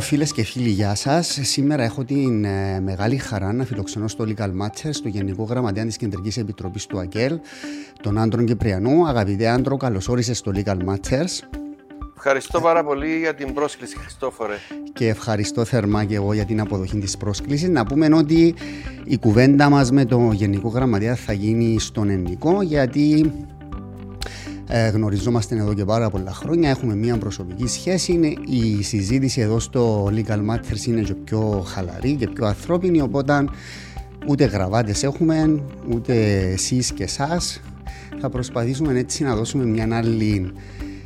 Λοιπόν, φίλες και φίλοι, γεια σας. Σήμερα έχω την ε, μεγάλη χαρά να φιλοξενώ στο Legal Matches, το Γενικό Γραμματέα της Κεντρικής Επιτροπής του ΑΚΕΛ, τον Άντρον Κυπριανού. Αγαπητέ Άντρο, καλώς όρισες στο Legal Matches. Ευχαριστώ πάρα πολύ για την πρόσκληση, Χριστόφορε. Και ευχαριστώ θερμά και εγώ για την αποδοχή της πρόσκλησης. Να πούμε ότι η κουβέντα μας με τον Γενικό Γραμματέα θα γίνει στον ελληνικό, γιατί ε, γνωριζόμαστε εδώ και πάρα πολλά χρόνια, έχουμε μια προσωπική σχέση. Είναι, η συζήτηση εδώ στο Legal Matters είναι και πιο χαλαρή και πιο ανθρώπινη, οπότε ούτε γραβάτες έχουμε, ούτε εσείς και εσάς. Θα προσπαθήσουμε έτσι να δώσουμε μια άλλη...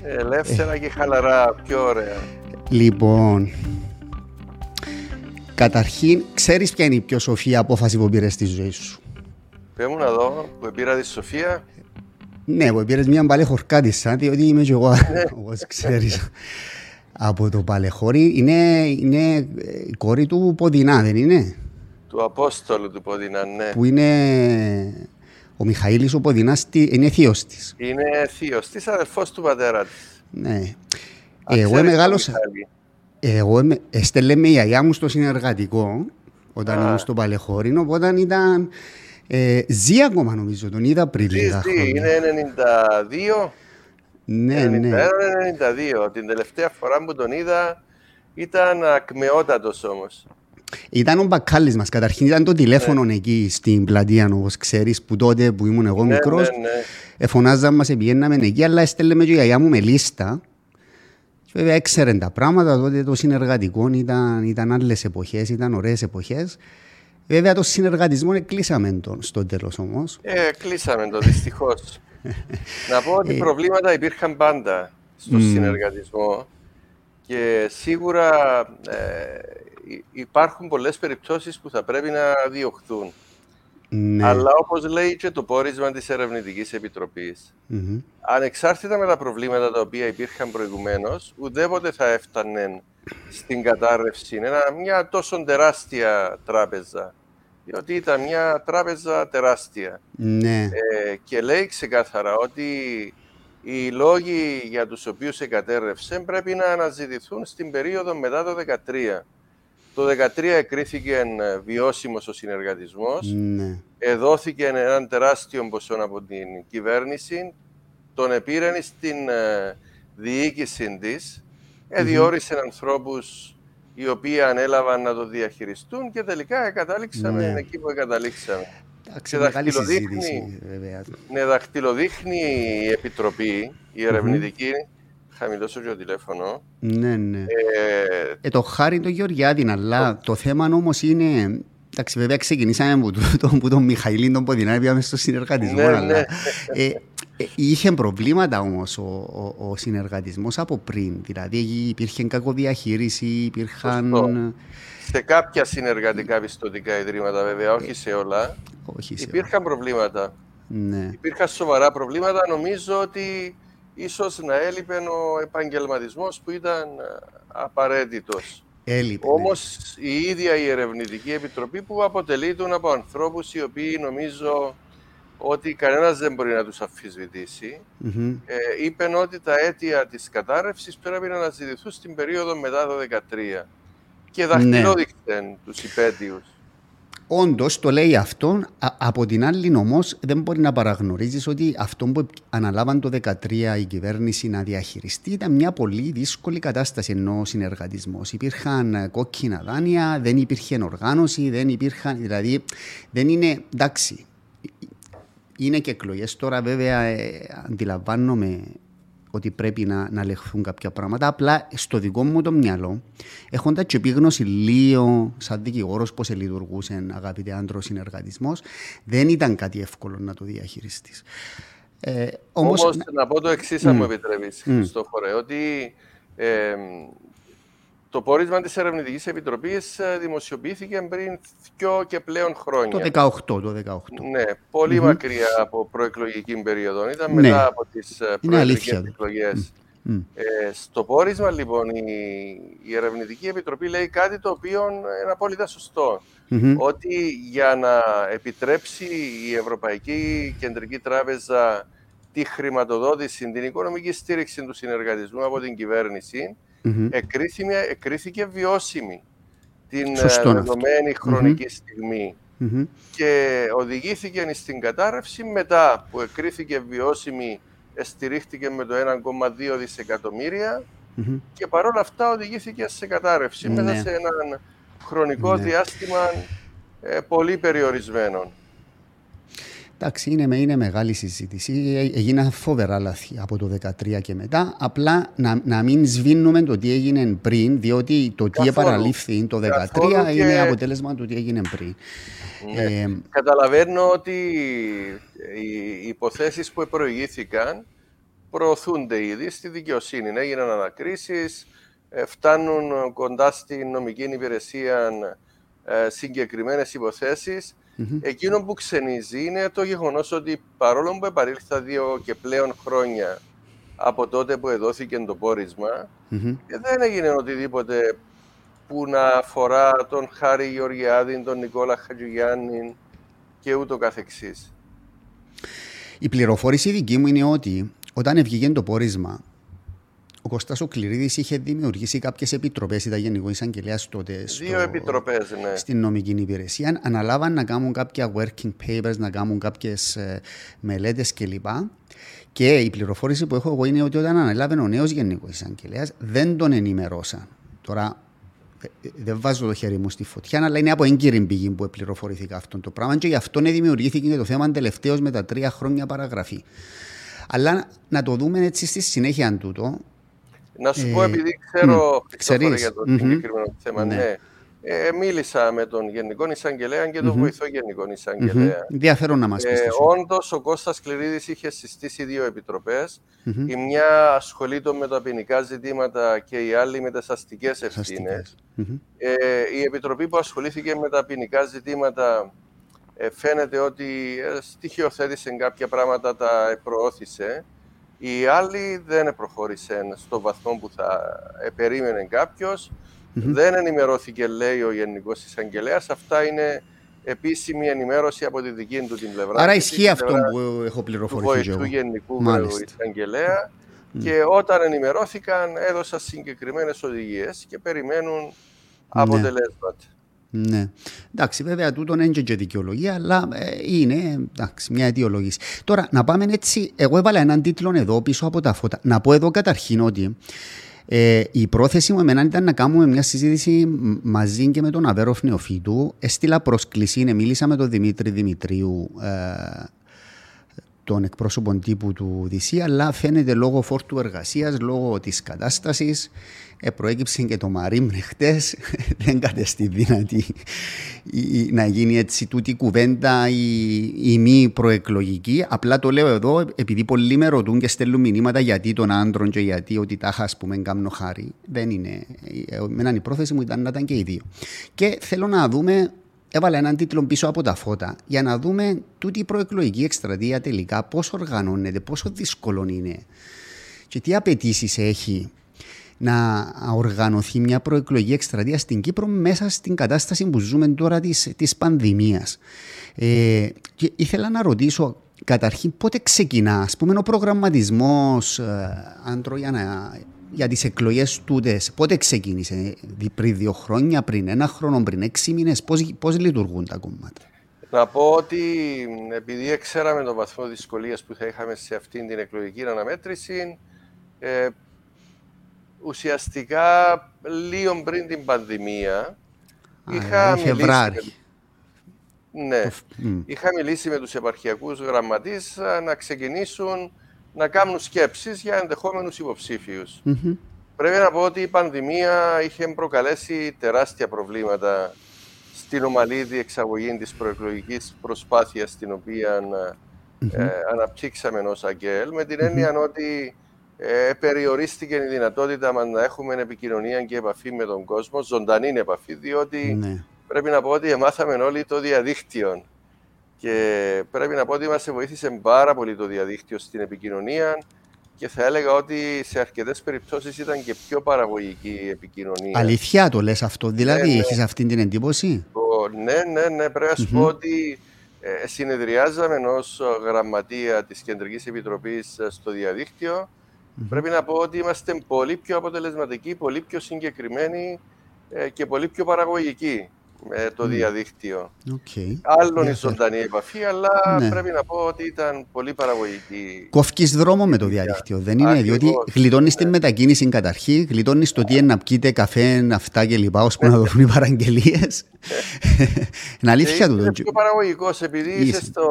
Ελεύθερα και χαλαρά, πιο ωραία. Λοιπόν, καταρχήν, ξέρεις ποια είναι η πιο σοφή απόφαση που πήρες στη ζωή σου; Πες μου να δω, που πήρα τη Σοφία. Ναι, που πήρες μια παλαιχορκάτισσα, διότι είμαι και εγώ, όπως ξέρεις, από το παλαιχώρι. Είναι, είναι η κόρη του Ποδινά, δεν είναι; Του Απόστολου του Ποδινά, ναι. Που είναι ο Μιχαήλης ο Ποδινάς, είναι θείος της. Είναι θείος της, αδελφός του πατέρα της. Ναι. Εγώ μεγάλωσα... Εγώ έστελε με η γιαγιά μου στο συνεργατικό, όταν ήμουν στο Παλαιχώρι, οπότε ήταν ε, ζει ακόμα νομίζω, τον είδα πριν λίγα χρόνια. Είναι 92. Ναι, 91, ναι. 92. Την τελευταία φορά που τον είδα ήταν ακμεότατος όμως. Ήταν ο μπακάλης μας. Καταρχήν ήταν το τηλέφωνο ναι. εκεί στην πλατεία, όπως ξέρεις, που τότε που ήμουν εγώ ναι, μικρός. Ναι, ναι. Εφωνάζαμε μας, πηγαίναμε εκεί, αλλά έστελε με και η γιαγιά μου με λίστα. Και βέβαια έξερε τα πράγματα, τότε το συνεργατικό ήταν, ήταν άλλες εποχές, ήταν ωραίες εποχές. Βέβαια το συνεργατισμό κλείσαμε τον στο τέλος όμως. Ε, κλείσαμε το δυστυχώς. να πω ότι ε, προβλήματα υπήρχαν πάντα στο συνεργατισμό και σίγουρα ε, υπάρχουν πολλές περιπτώσεις που θα πρέπει να διωχθούν. Ναι. Αλλά όπως λέει και το πόρισμα της Ερευνητικής Επιτροπής, ανεξάρτητα με τα προβλήματα τα οποία υπήρχαν προηγουμένως, ουδέποτε θα έφτανε στην κατάρρευση μια τόσο τεράστια τράπεζα. Διότι ήταν μια τράπεζα τεράστια. Ναι. Ε, και λέει ξεκάθαρα ότι οι λόγοι για τους οποίους εγκατέρευσε πρέπει να αναζητηθούν στην περίοδο μετά το 2013. Το 2013 εκρίθηκε βιώσιμος ο συνεργατισμός. Ναι. Εδόθηκε έναν τεράστιο ποσό από την κυβέρνηση. Τον επήρε στην ε, διοίκηση της διόρισε ανθρώπους οι οποίοι ανέλαβαν να το διαχειριστούν και τελικά εγκατάληξαμε ναι. εκεί που εγκαταλήξαμε. Και δαχτυλοδείχνει, ναι, δαχτυλοδείχνει η Επιτροπή, η ερευνητική, mm-hmm. χαμηλώσω και το τηλέφωνο. Ναι, ναι. Ε, ε, το χάρη το Γεωργιάδη, αλλά το θέμα όμως είναι Εντάξει, βέβαια ξεκινήσαμε από τον, τον Μιχαηλίν τον Ποδινάρη, πήγαμε στο συνεργατισμό, ναι, αλλά ναι. Ε, ε, είχε προβλήματα όμως ο, ο, ο συνεργατισμός από πριν. Δηλαδή υπήρχε κακοδιαχείριση, υπήρχαν. Σωστό. Σε κάποια συνεργατικά πιστοτικά ιδρύματα, βέβαια, όχι σε όλα. Όχι σε υπήρχαν όλα. προβλήματα. Ναι. Υπήρχαν σοβαρά προβλήματα. Νομίζω ότι ίσως να έλειπε ο επαγγελματισμός που ήταν απαραίτητος. Έλειπε. Όμως ναι. η ίδια η Ερευνητική Επιτροπή που αποτελείται από ανθρώπους οι οποίοι νομίζω ότι κανένας δεν μπορεί να τους αφισβητήσει. Mm-hmm. Ε, είπεν ότι τα αίτια της κατάρρευσης πρέπει να αναζητηθούν στην περίοδο μετά το 2013 και δαχτυλόδειξαν ναι. τους υπέτειους. Όντως το λέει αυτό. από την άλλη, όμως, δεν μπορεί να παραγνωρίζεις ότι αυτό που αναλάβαν το 2013 η κυβέρνηση να διαχειριστεί ήταν μια πολύ δύσκολη κατάσταση ενώ συνεργατισμός. Υπήρχαν κόκκινα δάνεια, δεν υπήρχε οργάνωση, δεν υπήρχαν. Δηλαδή, δεν είναι. Εντάξει, είναι και εκλογές. Τώρα, βέβαια, ε, αντιλαμβάνομαι ότι πρέπει να, να λεχθούν κάποια πράγματα. Απλά στο δικό μου το μυαλό, έχοντας και επίγνωση λίγο σαν δικηγόρος πώς λειτουργούσε αγαπητέ άντρο συνεργατισμός, δεν ήταν κάτι εύκολο να το διαχειριστείς. Ε, όμως, όμως, να πω το εξής, αν μου επιτρέπει, mm. ότι ε, το πόρισμα της Ερευνητικής Επιτροπής ε, δημοσιοποιήθηκε πριν δύο και πλέον χρόνια. Το 18. Το 18. Ναι, πολυ μακριά από προεκλογική περίοδο. Ήταν ναι. μετά από τις ε, προεκλογικές εκλογές. Ε, στο πόρισμα, λοιπόν, η, η Ερευνητική Επιτροπή λέει κάτι το οποίο είναι απόλυτα Ότι για να επιτρέψει η Ευρωπαϊκή Κεντρική Τράπεζα τη χρηματοδότηση, την οικονομική στήριξη του συνεργατισμού από την κυβέρνηση, εκρίθηκε βιώσιμη την δεδομένη χρονική στιγμή και οδηγήθηκε στην κατάρρευση μετά που εκρίθηκε βιώσιμη στηρίχθηκε με το 1,2 δισεκατομμυρια και παρόλα αυτά οδηγήθηκε σε κατάρρευση μέσα ναι. σε ένα χρονικό ναι. διάστημα ε, πολύ περιορισμένο. Εντάξει, είναι, είναι μεγάλη συζήτηση. Ε, έγιναν φοβερά λάθη από το 2013 και μετά. Απλά να, να μην σβήνουμε το τι έγινε πριν, διότι το τι επαναλήφθη το 2013 είναι αποτέλεσμα του τι έγινε πριν. Ναι. Ε, Καταλαβαίνω ότι οι υποθέσεις που προηγήθηκαν προωθούνται ήδη στη δικαιοσύνη. Έγιναν ανακρίσεις, ε, φτάνουν κοντά στην νομική υπηρεσία ε, συγκεκριμένες υποθέσεις. Εκείνο που ξενίζει είναι το γεγονός ότι παρόλο που επαρήλθα δύο και πλέον χρόνια από τότε που εδόθηκε το πόρισμα, δεν έγινε οτιδήποτε που να αφορά τον Χάρη Γεωργιάδη, τον Νικόλα Χατζηγιάννη και ούτω καθεξής. Η πληροφόρηση δική μου είναι ότι όταν βγήκε το πόρισμα, ο Κωστάς ο Κληρίδης είχε δημιουργήσει κάποιες επιτροπές, ήταν γενικό εισαγγελέας τότε στο, Δύο επιτροπές, ναι. στην νομική υπηρεσία. Αναλάβαν να κάνουν κάποια working papers, να κάνουν κάποιες ε, μελέτες κλπ. Και η πληροφόρηση που έχω εγώ είναι ότι όταν αναλάβει ο νέος γενικός εισαγγελέας, δεν τον ενημερώσαν. Τώρα δεν βάζω το χέρι μου στη φωτιά, αλλά είναι από έγκυρη πηγή που πληροφορήθηκα αυτό το πράγμα και γι' αυτό δημιουργήθηκε και το θέμα τελευταίως με τα τρία χρόνια παραγραφή. Αλλά να το δούμε έτσι στη συνέχεια τούτο. Να σου πω, ε, επειδή ξέρω mm, για το συγκεκριμένο θέμα, ναι. ναι. Ε, μίλησα με τον Γενικό Εισαγγελέα και τον mm-hmm. βοηθό Γενικό Εισαγγελέα. Mm-hmm. Ενδιαφέρον να μας πεις. Ε, Όντως, ο Κώστας Κληρίδης είχε συστήσει δύο επιτροπές. Mm-hmm. Η μια ασχολείται με τα ποινικά ζητήματα και η άλλη με τις αστικές ευθύνες. Ε, η επιτροπή που ασχολήθηκε με τα ποινικά ζητήματα ε, φαίνεται ότι ε, στοιχειοθέτησε κάποια πράγματα, τα προώθησε. Η άλλη δεν προχώρησε στο βαθμό που θα περίμενε κάποιος. Δεν ενημερώθηκε, λέει ο Γενικός Εισαγγελέας. Αυτά είναι επίσημη ενημέρωση από τη δική του την πλευρά. Άρα ισχύει αυτό που έχω πληροφορηθεί. Του Γενικού Εισαγγελέα. Και όταν ενημερώθηκαν, έδωσαν συγκεκριμένες οδηγίες και περιμένουν ναι. αποτελέσματα. Ναι. Εντάξει, βέβαια, τούτο είναι και δικαιολογία, αλλά ε, είναι εντάξει, μια αιτιολόγηση. Τώρα, να πάμε έτσι. Εγώ έβαλα έναν τίτλο εδώ πίσω από τα φώτα. Να πω εδώ καταρχήν ότι ε, η πρόθεση μου εμένα ήταν να κάνουμε μια συζήτηση μαζί και με τον Αβέροφ Νεοφίτου. Έστειλα πρόσκληση, μίλησα με τον Δημήτρη Δημητρίου, ε, τον εκπρόσωπο τύπου του DC, αλλά φαίνεται λόγω φόρτου εργασίας, λόγω της κατάστασης, ε, προέκυψε και το Μαρίμ χτες. δεν κατέστη δυνατή να γίνει έτσι τούτη κουβέντα η, η μη προεκλογική. Απλά το λέω εδώ επειδή πολλοί με ρωτούν και στέλνουν μηνύματα γιατί τον άντρων και γιατί ότι τα ας πούμε κάνω χάρη. Δεν είναι. Εμένα η πρόθεση μου ήταν να ήταν και οι δύο. Και θέλω να δούμε έβαλα έναν τίτλο πίσω από τα φώτα για να δούμε τούτη η προεκλογική εκστρατεία τελικά πώς οργανώνεται, πόσο δύσκολο είναι και τι απαιτήσεις έχει να οργανωθεί μια προεκλογική εκστρατεία στην Κύπρο μέσα στην κατάσταση που ζούμε τώρα της, της πανδημίας. Ε, και ήθελα να ρωτήσω καταρχήν πότε ξεκινά, ας πούμε, ο προγραμματισμός, ε, Άντρο, για, να, για τις εκλογές τούτες, πότε ξεκίνησε, πριν δύο χρόνια, πριν ένα χρόνο, πριν έξι μήνες, πώς, πώς λειτουργούν τα κόμματα. Να πω ότι επειδή ξέραμε τον βαθμό δυσκολίας που θα είχαμε σε αυτήν την εκλογική αναμέτρηση, ε, ουσιαστικά λίγο πριν την πανδημία είχα μιλήσει, ναι, είχα μιλήσει με τους επαρχιακούς γραμματείς να ξεκινήσουν να κάνουν σκέψεις για ενδεχόμενους Πρέπει να πω ότι η πανδημία είχε προκαλέσει τεράστια προβλήματα στην ομαλή διεξαγωγή της προεκλογικής προσπάθειας την οποία ε, αναπτύξαμε ως ΑΚΕΛ με την εννοια ότι ε, περιορίστηκε η δυνατότητα μας να έχουμε επικοινωνία και επαφή με τον κόσμο, ζωντανή επαφή, διότι ναι. πρέπει να πω ότι μάθαμε όλοι το διαδίκτυο. Και πρέπει να πω ότι μας βοήθησε πάρα πολύ το διαδίκτυο στην επικοινωνία και θα έλεγα ότι σε αρκετές περιπτώσεις ήταν και πιο παραγωγική η επικοινωνία. Αλήθεια το λες αυτό, δηλαδή ναι, ναι. έχεις αυτή την εντύπωση; ναι, ναι, ναι, πρέπει να σου πω ότι ε, συνεδριάζαμε ω γραμματεία της Κεντρικής Επιτροπής στο διαδίκτυο Πρέπει να πω ότι είμαστε πολύ πιο αποτελεσματικοί, πολύ πιο συγκεκριμένοι ε, και πολύ πιο παραγωγικοί με το διαδίκτυο. Okay. Άλλον η ζωντανή επαφή, αλλά ναι. πρέπει να πω ότι ήταν πολύ παραγωγική. Κόφκει δρόμο με το διαδίκτυο, δεν είναι, Ακριβώς, διότι γλιτώνει ναι. την μετακίνηση καταρχήν, γλιτώνεις το τι είναι να πιείτε καφέ, αυτά και λοιπά, ώσπου να δοθούν οι παραγγελίες. είναι αλήθεια του. Είναι πιο παραγωγικός, επειδή είσαι στο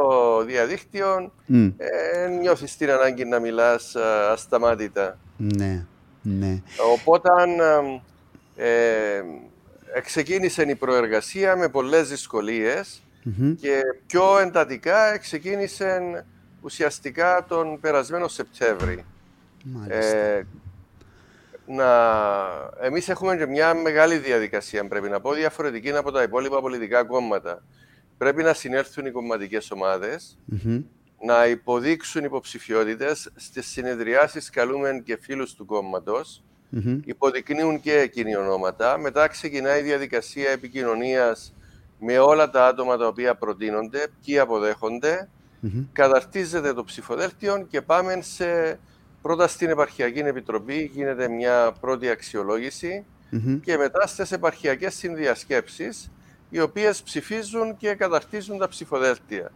διαδίκτυο, mm. ε, νιώθεις την ανάγκη να μιλάς ασταμάτητα. Ναι, ναι. Οπότε, ε, ξεκίνησε η προεργασία με πολλές και πιο εντατικά ξεκίνησε ουσιαστικά τον περασμένο Σεπτέμβρη. Ε, να... Εμείς έχουμε και μια μεγάλη διαδικασία, πρέπει να πω, διαφορετική από τα υπόλοιπα πολιτικά κόμματα. Πρέπει να συνέρθουν οι κομματικές να υποδείξουν υποψηφιότητες στις συνεδριάσεις καλούμε και φίλους του κόμματος, mm υποδεικνύουν και εκείνοι ονόματα. Μετά ξεκινάει η διαδικασία επικοινωνίας με όλα τα άτομα τα οποία προτείνονται, ποιοι αποδέχονται. Καταρτίζεται το ψηφοδέλτιο και πάμε σε πρώτα στην Επαρχιακή Επιτροπή, γίνεται μια πρώτη και μετά στις επαρχιακές συνδιασκέψεις, οι οποίες ψηφίζουν και καταρτίζουν τα ψηφοδέλτια.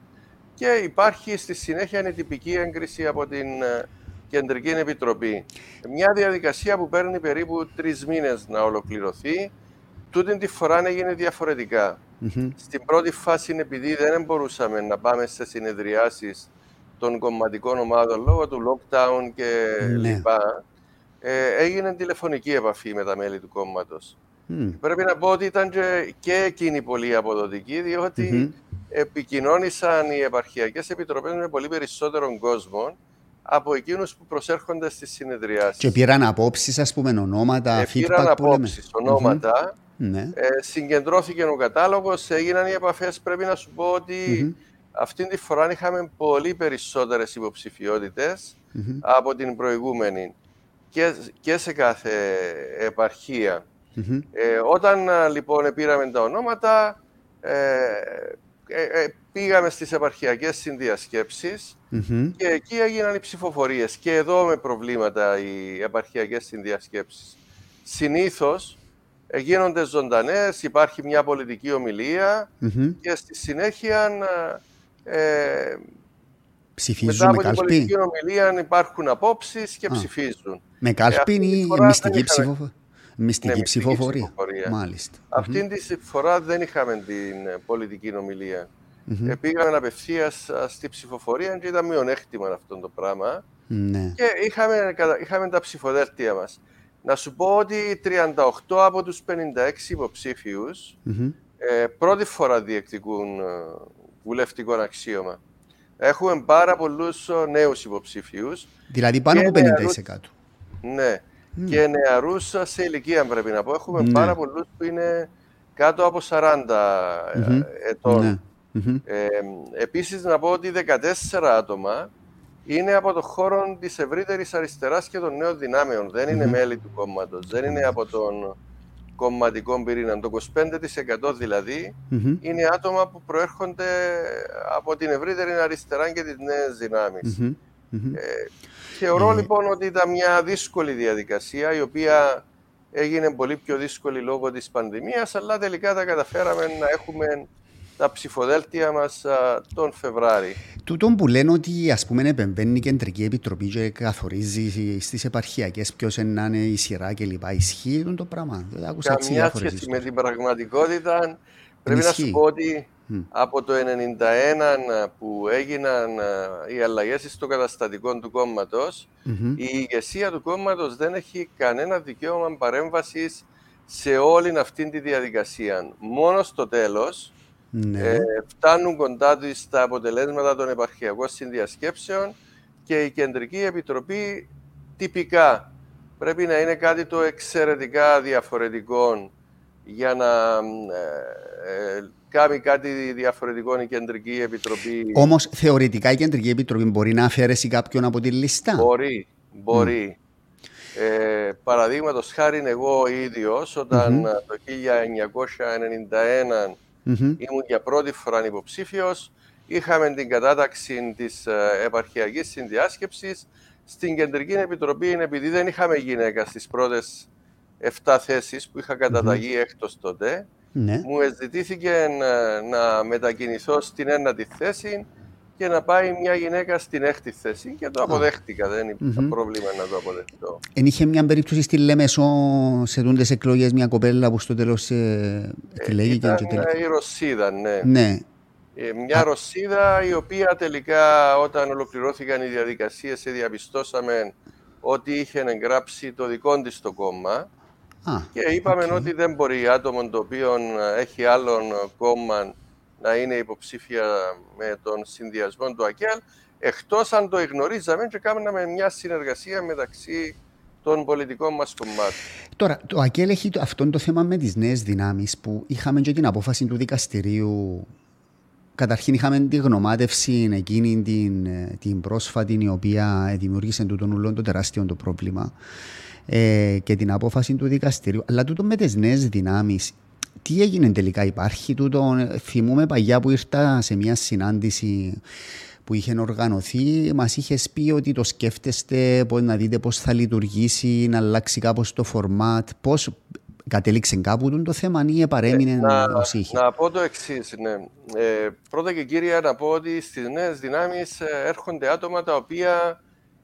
Και υπάρχει στη συνέχεια η τυπική έγκριση από την ε, Κεντρική Επιτροπή. Μια διαδικασία που παίρνει περίπου τρεις μήνες να ολοκληρωθεί. Τούτη τη φορά έγινε Στην πρώτη φάση, επειδή δεν μπορούσαμε να πάμε σε συνεδριάσεις των κομματικών ομάδων λόγω του lockdown και ναι. λοιπά, ε, έγινε τηλεφωνική επαφή με τα μέλη του κόμματος. Πρέπει να πω ότι ήταν και, και εκείνη πολύ αποδοτική, διότι επικοινώνησαν οι επαρχιακές επιτροπές με πολύ περισσότερον κόσμο από εκείνους που προσέρχονται στις συνεδριάσεις. Και πήραν απόψεις, ας πούμε, ονόματα, ε, feedback πήραν απόψεις, ονόματα. Ναι. Ε, συγκεντρώθηκε ο κατάλογος, έγιναν οι επαφές. Πρέπει να σου πω ότι αυτή τη φορά είχαμε πολύ περισσότερες υποψηφιότητες από την προηγούμενη και, και σε κάθε επαρχία. Ε, όταν λοιπόν πήραμε τα ονόματα, ε, ε, ε, πήγαμε στις επαρχιακές και εκεί έγιναν οι ψηφοφορίες. Και εδώ με προβλήματα οι επαρχιακές συνδιασκέψεις. Συνήθως γίνονται ζωντανές, υπάρχει μια πολιτική και στη συνέχεια ε, Ψηφίζουν μετά από την πολιτική ομιλία υπάρχουν απόψεις και ψηφίζουν. Με κάλπη ή μυστική ψηφοφορία. Μυστική ναι, ψηφοφορία. Μάλιστα. Αυτή τη φορά δεν είχαμε την ε, πολιτική ομιλία. Mm-hmm. Πήγαμε απευθείας στη ψηφοφορία και ήταν μειονέκτημα αυτό το πράγμα. Ναι. Και είχαμε, είχαμε τα ψηφοδέλτια μας. Να σου πω ότι 38 από τους 56 υποψήφιους ε, πρώτη φορά διεκδικούν ε, βουλευτικό αξίωμα. Έχουμε πάρα πολλούς νέους υποψήφιους. Δηλαδή πάνω από 50%. Ναι και νεαρούς σε ηλικία πρέπει να πω. Έχουμε ναι. πάρα πολλούς που είναι κάτω από 40 mm ετών. Ναι. Ε, επίσης να πω ότι 14 άτομα είναι από το χώρο της ευρύτερης αριστεράς και των νέων δυνάμεων. Δεν είναι μέλη του κόμματος, δεν είναι από τον κομματικό πυρήνα. Το 25% δηλαδη είναι άτομα που προέρχονται από την ευρύτερη αριστερά και τις νέες δυνάμεις. Ε, Θεωρώ ε, λοιπόν ότι ήταν μια δύσκολη διαδικασία η οποία έγινε πολύ πιο δύσκολη λόγω της πανδημίας αλλά τελικά τα καταφέραμε να έχουμε τα ψηφοδέλτια μας τον Φεβράρι. Τούτον που λένε ότι ας πούμε επεμβαίνει η Κεντρική Επιτροπή και καθορίζει στις επαρχιακές ποιος είναι η σειρά και λοιπά. Ισχύει το πράγμα; Δεν Καμιά σχέση με την πραγματικότητα. Πρέπει να σου πω ότι από το 1991 που έγιναν οι αλλαγές στο καταστατικό του κομματος η ηγεσία του κόμματος δεν έχει κανένα δικαίωμα παρέμβασης σε όλη αυτή τη διαδικασία. Μόνος στο τέλος ναι. ε, φτάνουν κοντά του τα αποτελέσματα των επαρχιακών συνδιασκέψεων και η Κεντρική Επιτροπή τυπικά πρέπει να είναι κάτι το εξαιρετικά διαφορετικό για να ε, ε, κάνει κάτι διαφορετικό η Κεντρική Επιτροπή. Όμως θεωρητικά η Κεντρική Επιτροπή μπορεί να αφαιρέσει κάποιον από τη λίστα; Μπορεί, μπορεί. Mm. Ε, Παραδείγματος χάρη εγώ ίδιος, όταν το 1991 ήμουν για πρώτη φορά υποψήφιος, είχαμε την κατάταξη της ε, επαρχιακής συνδιάσκεψης στην Κεντρική Επιτροπή, επειδή δεν είχαμε γυναίκα στις πρώτες 7 θέσεις που είχα καταταγεί mm-hmm. έκτος τότε, ναι. μου ζητήθηκε να, να μετακινηθώ στην ένατη θέση και να πάει μια γυναίκα στην έκτη θέση και το αποδέχτηκα. Δεν υπήρχε mm-hmm. πρόβλημα να το αποδεχτώ. Εν είχε μια περίπτωση στη Λέμεσο σε δούντε εκλογές μια κοπέλα που στο τέλος ε, εκλέγηκε. Ήταν η Ρωσίδα, ναι. ναι. Ε, μια Α. Ρωσίδα η οποία τελικά όταν ολοκληρώθηκαν οι διαδικασίες διαπιστώσαμε ότι είχε εγγράψει το δικό της το κόμμα. και είπαμε ότι δεν μπορεί άτομο το οποίο έχει άλλον κόμμα να είναι υποψήφια με τον συνδυασμό του ΑΚΕΛ, εκτός αν το εγνωρίζαμε και κάναμε μια συνεργασία μεταξύ των πολιτικών μας κομμάτων. Τώρα, το ΑΚΕΛ έχει αυτό το θέμα με τις νέες δυνάμεις που είχαμε και την απόφαση του δικαστηρίου Καταρχήν είχαμε τη γνωμάτευση εκείνη την, την πρόσφατη η οποία δημιούργησε τούτον ουλόν το τεράστιο το πρόβλημα ε, και την απόφαση του δικαστηρίου. Αλλά τούτο με τις νέες δυνάμεις τι έγινε τελικά, υπάρχει τούτο. Θυμούμε παγιά που ήρθα σε μια συνάντηση που είχε οργανωθεί, μας είχε πει ότι το σκέφτεστε, πώς, να δείτε πώς θα λειτουργήσει, να αλλάξει κάπως το format. Πώς κατέληξε κάπου το θέμα ή παρέμεινε ε, να, είχε; Να πω το εξής. Ναι. Ε, πρώτα και κύρια, να πω ότι στις νέες δυνάμεις ε, έρχονται άτομα τα οποία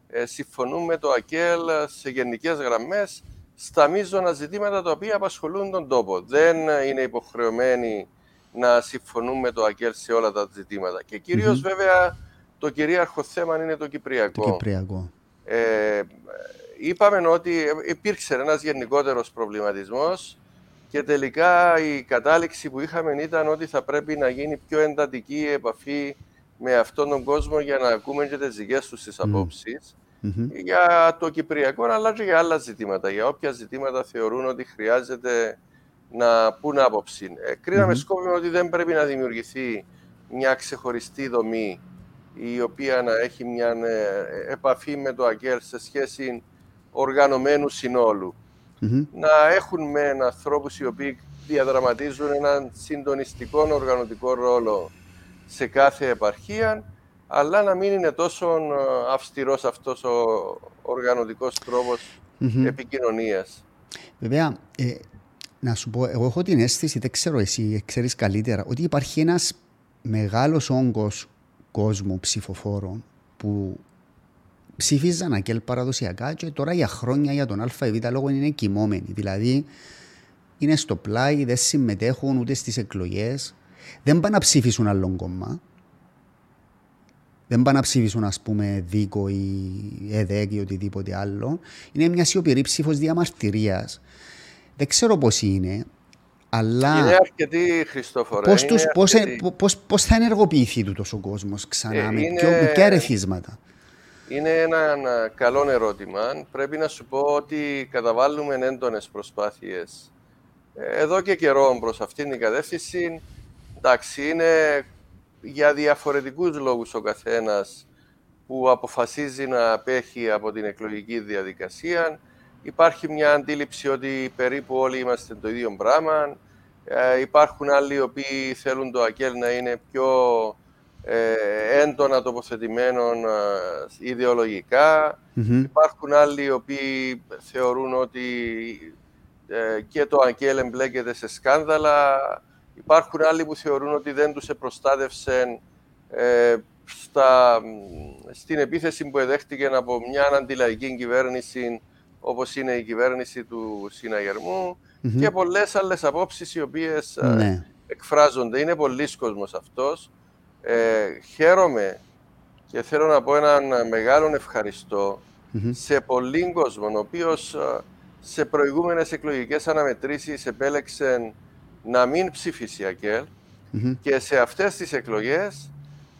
ε, συμφωνούν με το ΑΚΕΛ σε γενικές γραμμές στα μείζωνα ζητήματα τα οποία απασχολούν τον τόπο. Δεν είναι υποχρεωμένοι να συμφωνούν με το ΑΚΕΛ σε όλα τα ζητήματα. Και κυριως βέβαια το κυρίαρχο θέμα είναι το Κυπριακό. Το Κυπριακό. Ε, είπαμε ότι υπήρξε ένας γενικότερος προβληματισμός και τελικά η κατάληξη που είχαμε ήταν ότι θα πρέπει να γίνει πιο εντατική η επαφή με αυτόν τον κόσμο για να ακούμε και τις δικές τους τις απόψεις για το Κυπριακό, αλλά και για άλλα ζητήματα. Για όποια ζητήματα θεωρούν ότι χρειάζεται να πούν άποψη. Ε, κρίναμε mm-hmm. ότι δεν πρέπει να δημιουργηθεί μια ξεχωριστή δομή η οποία να έχει μια ε, επαφή με το ΑΚΕΡ σε σχέση οργανωμένου Να έχουν με ανθρώπους οι οποίοι διαδραματίζουν έναν συντονιστικό οργανωτικό ρόλο σε κάθε επαρχία αλλά να μην είναι τόσο ε, αυστηρός αυτός ο οργανωτικός τρόπος mm-hmm. επικοινωνίας. Βέβαια, ε, να σου πω, εγώ έχω την αίσθηση, δεν ξέρω εσύ, ξέρεις καλύτερα, ότι υπάρχει ένας μεγάλος όγκος κόσμου ψηφοφόρων που ψήφιζαν ακέλ παραδοσιακά και τώρα για χρόνια για τον ΑΒ λόγο είναι κοιμόμενοι. Δηλαδή, είναι στο πλάι, δεν συμμετέχουν ούτε στις εκλογές, δεν πάνε να ψήφισουν άλλον κόμμα, δεν πάνε να ψήφισουν, ας πούμε, δίκο ή ΕΔΕΚ ή οτιδήποτε άλλο. Είναι μια σιωπηρή ψήφος διαμαρτυρίας. Δεν ξέρω πώς είναι, αλλά. Είναι αρκετή, Χριστόφορα. Πώς πώς, πώς, πώς, θα ενεργοποιηθεί του τόσο κόσμος ξανά, ε, με είναι... ποια ρεθίσματα; Είναι ένα, καλό ερώτημα. Πρέπει να σου πω ότι καταβάλουμε έντονες προσπάθειες εδώ και καιρό προς αυτήν την κατεύθυνση. Εντάξει, είναι για διαφορετικούς λόγους ο καθένας που αποφασίζει να απέχει από την εκλογική διαδικασία. Υπάρχει μια αντίληψη ότι περίπου όλοι είμαστε το ίδιο πράγμα. Ε, υπάρχουν άλλοι οι οποίοι θέλουν το ΑΚΕΛ να είναι πιο ε, έντονα τοποθετημένο ε, ιδεολογικα Υπάρχουν άλλοι οι οποίοι θεωρούν ότι ε, και το ΑΚΕΛ εμπλέκεται σε σκάνδαλα. Υπάρχουν άλλοι που θεωρούν ότι δεν τους προστάτευσε ε, στα, στην επίθεση που εδέχτηκε από μια αντιλαϊκή κυβέρνηση όπως είναι η κυβέρνηση του συναγερμου και πολλές άλλες απόψεις οι οποίες ε, ναι. εκφράζονται. Είναι πολλοί κόσμος αυτός. Ε, χαίρομαι και θέλω να πω έναν μεγάλο σε πολλοί κόσμο, ο οποίος ε, σε προηγούμενες εκλογικές αναμετρήσεις επέλεξε να μην ψηφίσει ΑΚΕΛ και σε αυτές τις εκλογές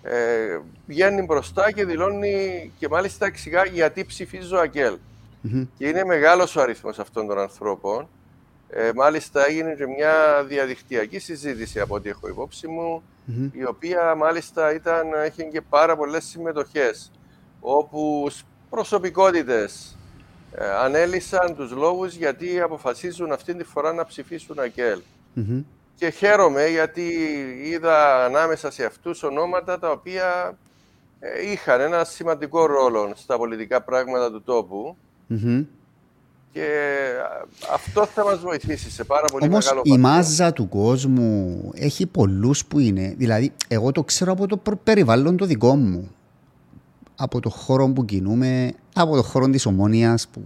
ε, βγαίνει μπροστά και δηλώνει και μάλιστα εξηγά γιατί ψηφίζω ΑΚΕΛ. Και είναι μεγάλος ο αριθμός αυτών των ανθρώπων. Ε, μάλιστα έγινε και μια διαδικτυακή συζήτηση από ό,τι έχω υπόψη μου, η οποία μάλιστα ήταν, είχε και πάρα πολλές συμμετοχές, όπου προσωπικότητες ε, ανέλησαν τους λόγους γιατί αποφασίζουν αυτή τη φορά να ψηφίσουν ΑΚΕΛ. Και χαίρομαι γιατί είδα ανάμεσα σε αυτούς ονόματα τα οποία ε, είχαν ένα σημαντικό ρόλο στα πολιτικά πράγματα του τοπου και αυτό θα μας βοηθήσει σε πάρα πολύ Όμως μεγάλο η μάζα του κόσμου έχει πολλούς που είναι. Δηλαδή, εγώ το ξέρω από το περιβάλλον το δικό μου. Από το χώρο που κινούμε, από το χώρο της ομόνιας που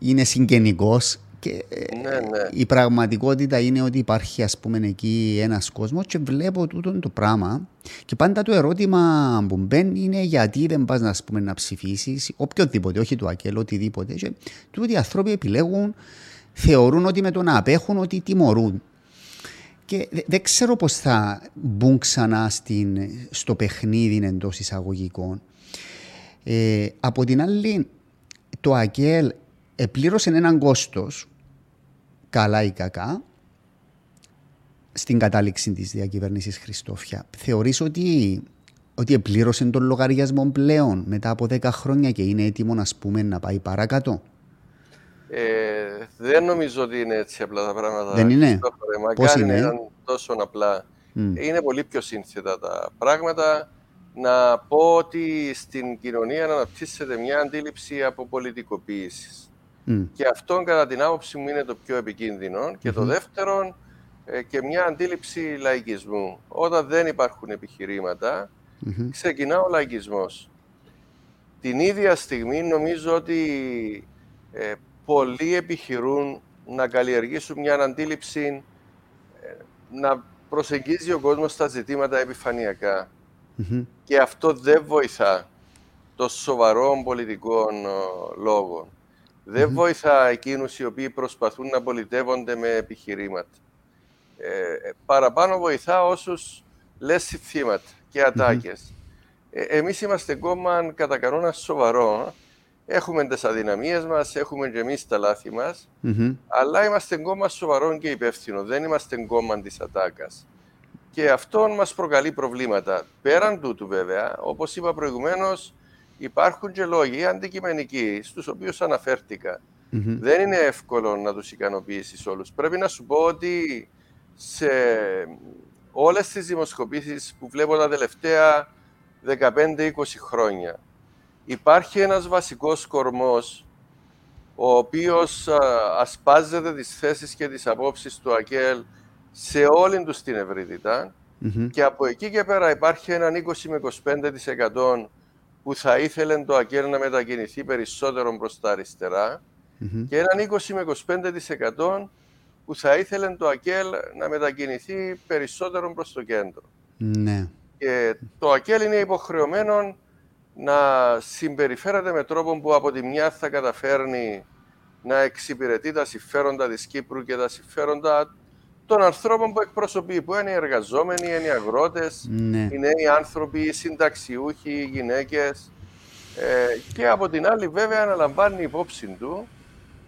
είναι συγγενικός και ναι, ναι. η πραγματικότητα είναι ότι υπάρχει ας πούμε εκεί ένας κόσμος και βλέπω τούτο το πράγμα και πάντα το ερώτημα που μπαίνει είναι γιατί δεν πας να, πούμε, να ψηφίσεις οποιοδήποτε, όχι του ΑΚΕΛ, οτιδήποτε και τούτοι οι άνθρωποι επιλέγουν, θεωρούν ότι με το να απέχουν ότι τιμωρούν και δεν ξέρω πώς θα μπουν ξανά στην, στο παιχνίδι εντός εισαγωγικών. Ε, από την άλλη, το ΑΚΕΛ επλήρωσε έναν κόστος καλά ή κακά, στην κατάληξη της διακυβέρνησης Χριστόφια. Θεωρείς ότι, ότι επλήρωσε τον λογαριασμό πλέον μετά από 10 χρόνια και είναι έτοιμο να, πούμε, να πάει παρακάτω; Ε, δεν νομίζω ότι είναι έτσι απλά τα πράγματα. Δεν είναι; Πώς είναι; Ήταν τόσο απλά. Είναι πολύ πιο σύνθετα τα πράγματα. Να πω ότι στην κοινωνία αναπτύσσεται μια αντίληψη από πολιτικοποίηση. Και αυτό κατά την άποψη μου είναι το πιο επικίνδυνο. Και το δεύτερο, ε, και μια αντίληψη λαϊκισμού. Όταν δεν υπάρχουν ξεκινά ο λαϊκισμός. Την ίδια στιγμή νομίζω ότι ε, πολλοί επιχειρούν να καλλιεργήσουν μια αντίληψη ε, να προσεγγίζει ο κόσμος στα ζητήματα Και αυτό δεν βοηθά το σοβαρό πολιτικών λόγων δεν βοηθά εκείνους οι οποίοι προσπαθούν να πολιτεύονται με επιχειρήματα. Ε, παραπάνω βοηθά όσους λες θύματα και ατάκες. Ε, εμείς είμαστε κόμμα κατά κανόνα σοβαρό. Έχουμε τις αδυναμίες μας, έχουμε και εμείς τα λάθη μας, αλλά είμαστε κόμμα σοβαρό και υπεύθυνο. Δεν είμαστε κόμμα της ατάκας. Και αυτό μας προκαλεί προβλήματα. Πέραν τούτου βέβαια, όπως είπα προηγουμένως, υπάρχουν και λόγοι αντικειμενικοί, στους οποίους Δεν είναι εύκολο να τους ικανοποιήσεις όλους. Πρέπει να σου πω ότι σε όλες τις δημοσκοπήσεις που βλέπω τα τελευταία 15-20 χρόνια υπάρχει ένας βασικός κορμός ο οποίος ασπάζεται τις θέσεις και τις απόψεις του ΑΚΕΛ σε όλη τους την ευρυτητα και από εκεί και πέρα υπάρχει έναν 20 με 25% που θα ήθελε το ΑΚΕΛ να μετακινηθεί περισσότερο προς τα αριστερα και έναν 20 με 25% που θα ήθελε το ΑΚΕΛ να μετακινηθεί περισσότερο προς το κέντρο. Ναι. Και το ΑΚΕΛ είναι υποχρεωμένο να συμπεριφέρεται με τρόπο που από τη μια θα καταφέρνει να εξυπηρετεί τα συμφέροντα της Κύπρου και τα συμφέροντα των ανθρώπων που εκπροσωπεί, που είναι οι εργαζόμενοι, είναι οι αγρότες, ναι. οι νέοι άνθρωποι, οι συνταξιούχοι, οι γυναίκες. Ε, και από την άλλη βέβαια αναλαμβάνει υπόψη του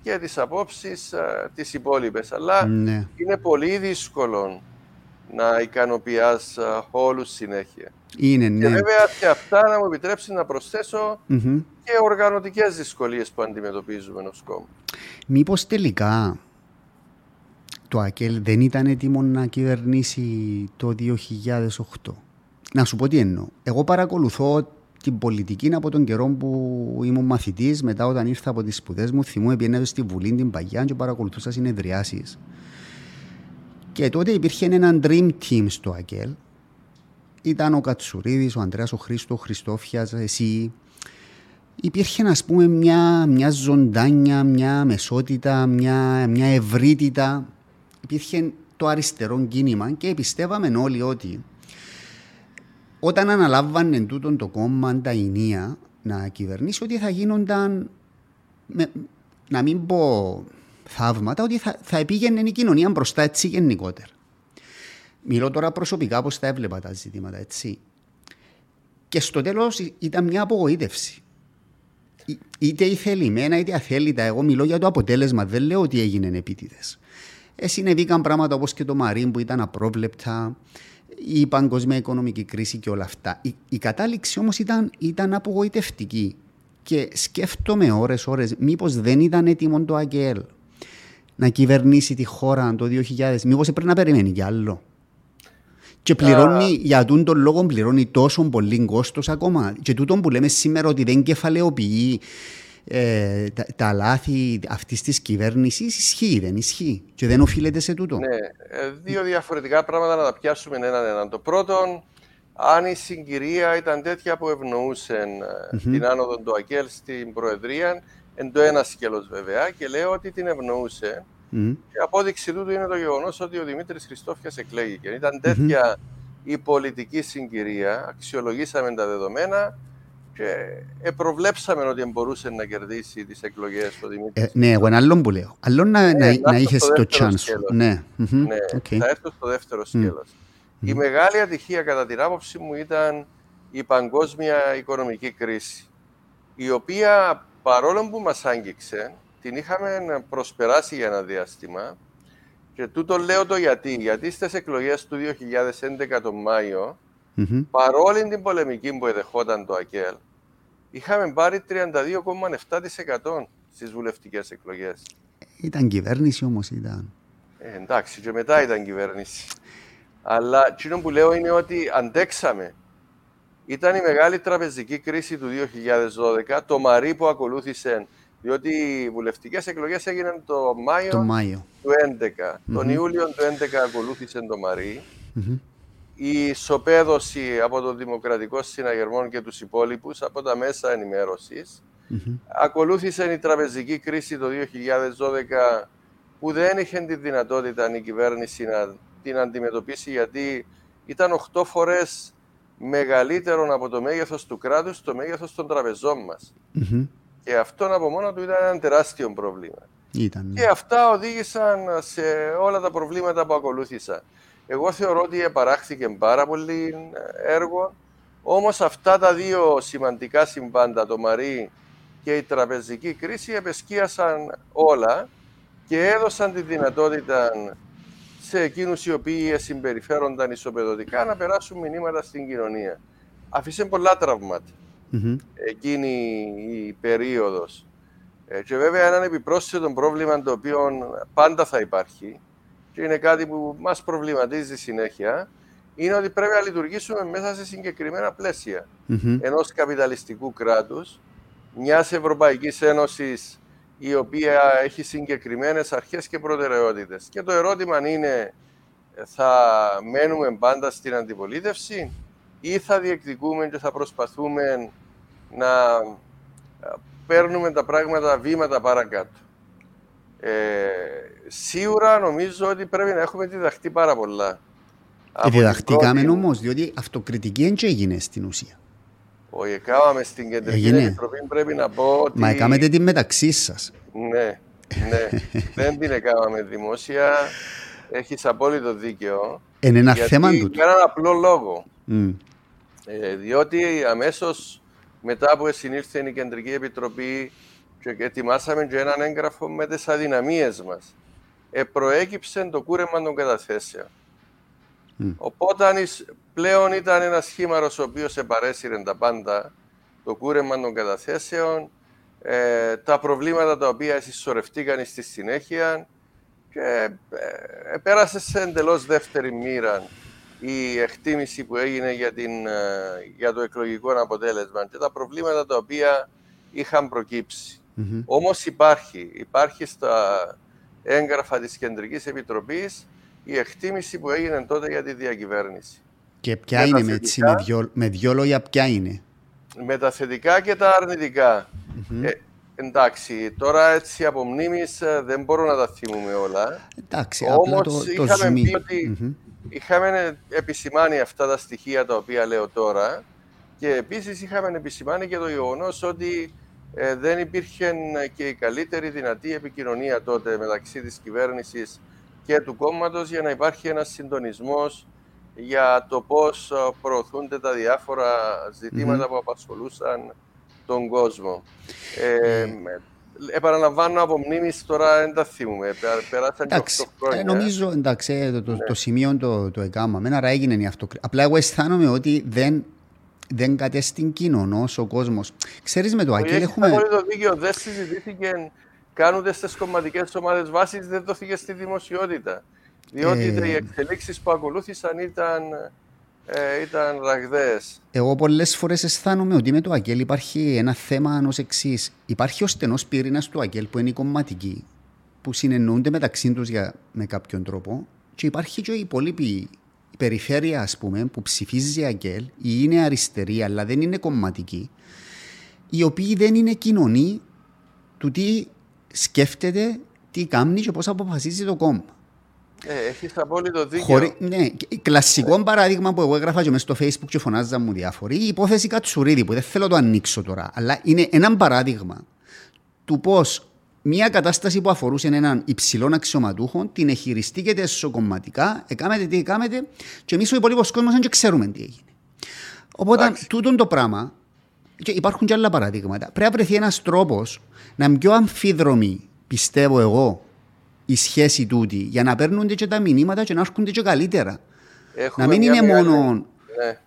και τις απόψεις ε, τις υπόλοιπες. Αλλά ναι. είναι πολύ δύσκολο να ικανοποιάς ε, όλους συνέχεια. Είναι, ναι. Και βέβαια και αυτά να μου επιτρέψει να προσθεσω και οργανωτικές δυσκολίες που αντιμετωπίζουμε ως κόμμα. Μήπως τελικά το ΑΚΕΛ δεν ήταν έτοιμο να κυβερνήσει το 2008. Να σου πω τι εννοώ. Εγώ παρακολουθώ την πολιτική από τον καιρό που ήμουν μαθητής, μετά όταν ήρθα από τις σπουδές μου, θυμούμαι πιένω στη Βουλή την Παγιά και παρακολουθούσα συνεδριάσεις. Και τότε υπήρχε ένα dream team στο ΑΚΕΛ. Ήταν ο Κατσουρίδης, ο Ανδρέας, ο Χρήστος, ο Χριστόφιας, εσύ. Υπήρχε, α πούμε, μια, μια ζωντάνια, μια μεσότητα, μια, μια ευρύτητα υπήρχε το αριστερό κίνημα και πιστεύαμε όλοι ότι όταν αναλάβανε τούτον το κόμμα τα Ινία να κυβερνήσει ότι θα γίνονταν να μην πω θαύματα ότι θα, θα επήγαινε η κοινωνία μπροστά έτσι γενικότερα. Μιλώ τώρα προσωπικά πώς θα έβλεπα τα ζητήματα έτσι. Και στο τέλος ήταν μια απογοήτευση. Είτε ηθελημένα είτε αθέλητα. Εγώ μιλώ για το αποτέλεσμα. Δεν λέω ότι έγινε επίτηδες. Ε, συνεβήκαν πράγματα όπως και το Μαρίν που ήταν απρόβλεπτα, η παγκοσμία οικονομική κρίση και όλα αυτά. Η, η κατάληξη όμως ήταν, ήταν απογοητευτική και σκέφτομαι ώρες ώρες μήπως δεν ήταν έτοιμο το ΑΚΕΛ να κυβερνήσει τη χώρα το 2000, μήπως έπρεπε να περιμένει κι άλλο. Και πληρώνει, για τον λόγο πληρώνει τόσο πολύ κόστος ακόμα. Και τούτο που λέμε σήμερα ότι δεν κεφαλαιοποιεί ε, τα, τα, λάθη αυτής της κυβέρνησης ισχύει, δεν ισχύει. Και δεν οφείλεται σε τούτο. Ναι, ε, δύο διαφορετικά πράγματα να τα πιάσουμε έναν έναν. Το πρώτο, αν η συγκυρία ήταν τέτοια που ευνοούσε mm-hmm. την άνοδο του ΑΚΕΛ στην Προεδρία, εν το ένα σκέλος βέβαια, και λέω ότι την ευνοούσε. Mm-hmm. Και απόδειξη τούτου είναι το γεγονός ότι ο Δημήτρης Χριστόφιας εκλέγηκε. Ήταν τέτοια mm-hmm. η πολιτική συγκυρία, αξιολογήσαμε τα δεδομένα και προβλέψαμε ότι μπορούσε να κερδίσει τις εκλογές ο Δημήτρης. Ε, ναι, εγώ ένα άλλο που λέω. Άλλο να, ε, να, να είχες το chance. Ναι, ναι okay. θα έρθω στο δεύτερο σκέλος. Mm. Η μεγάλη ατυχία κατά την άποψη μου ήταν η παγκόσμια οικονομική κρίση, η οποία παρόλο που μας άγγιξε, την είχαμε προσπεράσει για ένα διάστημα και τούτο λέω το γιατί. Γιατί στις εκλογές του 2011 τον Μάιο Mm-hmm. Παρόλη την πολεμική που εδεχόταν το ΑΚΕΛ, είχαμε πάρει 32,7% στις βουλευτικές εκλογές. Ήταν κυβέρνηση όμως ήταν. Ε, εντάξει, και μετά ήταν κυβέρνηση. Αλλά εκείνο που λέω είναι ότι αντέξαμε. Ήταν η μεγάλη τραπεζική κρίση του 2012, το Μαρί που ακολούθησε, διότι οι βουλευτικές εκλογές έγιναν το Μάιο, το Μάιο. του 2011. Τον Ιούλιο του 2011 ακολούθησε το Μαρί η ισοπαίδωση από το Δημοκρατικό Συναγερμό και τους υπόλοιπους από τα μέσα ενημέρωσης. Ακολούθησε η τραπεζική κρίση το 2012 που δεν είχε τη δυνατότητα η κυβέρνηση να την αντιμετωπίσει γιατί ήταν 8 φορές μεγαλύτερο από το μέγεθος του κράτους το μέγεθος των τραπεζών μας. Και αυτό από μόνο του ήταν ένα τεράστιο πρόβλημα. Ήταν, ναι. Και αυτά οδήγησαν σε όλα τα προβλήματα που ακολούθησαν. Εγώ θεωρώ ότι επαράχθηκε πάρα πολύ έργο. Όμως αυτά τα δύο σημαντικά συμβάντα, το Μαρί και η τραπεζική κρίση, επεσκίασαν όλα και έδωσαν τη δυνατότητα σε εκείνους οι οποίοι συμπεριφέρονταν ισοπεδωτικά να περάσουν μηνύματα στην κοινωνία. Αφήσε πολλά τραύματα εκείνη η περίοδος. Ε, και βέβαια ένα επιπρόσθετο πρόβλημα το οποίο πάντα θα υπάρχει και είναι κάτι που μας προβληματίζει συνέχεια, είναι ότι πρέπει να λειτουργήσουμε μέσα σε συγκεκριμένα πλαίσια mm-hmm. ενός καπιταλιστικού κράτους, μιας Ευρωπαϊκής Ένωσης η οποία έχει συγκεκριμένες αρχές και προτεραιότητες. Και το ερώτημα είναι, θα μένουμε πάντα στην αντιπολίτευση ή θα διεκδικούμε και θα προσπαθούμε να παίρνουμε τα πράγματα βήματα παρακάτω; Ε, σίγουρα νομίζω ότι πρέπει να έχουμε διδαχτεί πάρα πολλά. Ε, διδαχτήκαμε πρώτη... όμως, διότι αυτοκριτική δεν έγινε στην ουσία. Όχι, έκαναμε στην κεντρική έγινε. επιτροπή, πρέπει να πω ότι... Μα έκαναμε την μεταξύ σας. Ναι, ναι. δεν την έκαναμε δημόσια. Έχεις απόλυτο δίκαιο. Είναι ένα θέμα του. Για έναν απλό λόγο. Mm. Ε, διότι αμέσως μετά που συνήλθε η Κεντρική Επιτροπή και ετοιμάσαμε και έναν έγγραφο με τις αδυναμίες μας. Ε, προέκυψε το κούρεμα των καταθέσεων. Mm. Οπότε πλέον ήταν ένα σχήμαρο ο οποίος επαρέσυρε τα πάντα, το κούρεμα των καταθέσεων, ε, τα προβλήματα τα οποία συσσωρευτήκαν στη συνέχεια και ε, πέρασε σε εντελώς δεύτερη μοίρα η εκτίμηση που έγινε για, την, ε, για το εκλογικό αποτέλεσμα και τα προβλήματα τα οποία είχαν προκύψει. Mm-hmm. Όμως υπάρχει, υπάρχει στα έγγραφα της Κεντρικής Επιτροπής η εκτίμηση που έγινε τότε για τη διακυβέρνηση. Και ποια με είναι, έτσι, με, δυο, με δυο λόγια, ποια είναι; Με τα θετικά και τα αρνητικά. Mm-hmm. Ε, εντάξει, τώρα έτσι από μνήμης ε, δεν μπορώ να τα θυμούμε όλα. Εντάξει, Όμως το, το είχαμε πει ότι mm-hmm. είχαμε επισημάνει αυτά τα στοιχεία τα οποία λέω τώρα και επίσης είχαμε επισημάνει και το γεγονός ότι ε, δεν υπήρχε και η καλύτερη δυνατή επικοινωνία τότε μεταξύ της κυβέρνησης και του κόμματος για να υπάρχει ένας συντονισμός για το πώς ε, προωθούνται τα διάφορα που απασχολούσαν τον κόσμο. Ε, επαναλαμβάνω από μνήμης τώρα δεν τα θυμούμε. Περάσαν εντάξει, 8 χρόνια. Ε, νομίζω εντάξει, το, το, ναι. το σημείο το, το έκανα. Άρα έγινε η αυτοκριτική. Απλά εγώ αισθάνομαι ότι δεν δεν κατέστην κοινωνό ο κόσμος. Ξέρεις με το Αγγέλ έχουμε. Έχει το δίκαιο, δεν συζητήθηκε κάνοντα τι κομματικές ομάδες βάση, δεν δόθηκε στη δημοσιότητα. Διότι ε... οι εξελίξεις που ακολούθησαν ήταν, ε, ήταν ραγδαίες. Εγώ πολλές φορές αισθάνομαι ότι με το ΑΚΕΛ υπάρχει ένα θέμα ως εξής. Υπάρχει ο στενός πυρήνας του ΑΚΕΛ που είναι η κομματική, που συνεννοούνται μεταξύ τους για, με κάποιον τρόπο και υπάρχει και η υπόλοιπη η περιφέρεια ας πούμε που ψηφίζει ΑΚΕΛ ή είναι αριστερή αλλά δεν είναι κομματική οι οποίοι δεν είναι κοινωνοί του τι σκέφτεται, τι κάνει και πώς αποφασίζει το κόμμα. Ε, Έχεις απόλυτο δίκιο. Χωρί, ναι, κλασικό ναι. παράδειγμα που εγώ έγραφα και μέσα στο facebook και φωνάζα μου διάφοροι, η υπόθεση Κατσουρίδη που δεν θέλω να το ανοίξω τώρα, αλλά είναι ένα παράδειγμα του πώς μια κατάσταση που αφορούσε έναν υψηλό αξιωματούχο την εχειριστήκεται εσωκομματικά, εκάμετε τι εκάμετε, και εμείς ο υπόλοιπος κόσμος δεν ξέρουμε τι έγινε. Οπότε, τούτο το πράγμα και υπάρχουν και άλλα παραδείγματα. Πρέπει να βρεθεί ένας τρόπος να είναι πιο αμφίδρομη, πιστεύω εγώ, η σχέση τούτη, για να παίρνονται και τα μηνύματα και να έρχονται και καλύτερα. Έχουμε να μην είναι μεγάλη... μόνο. Ναι.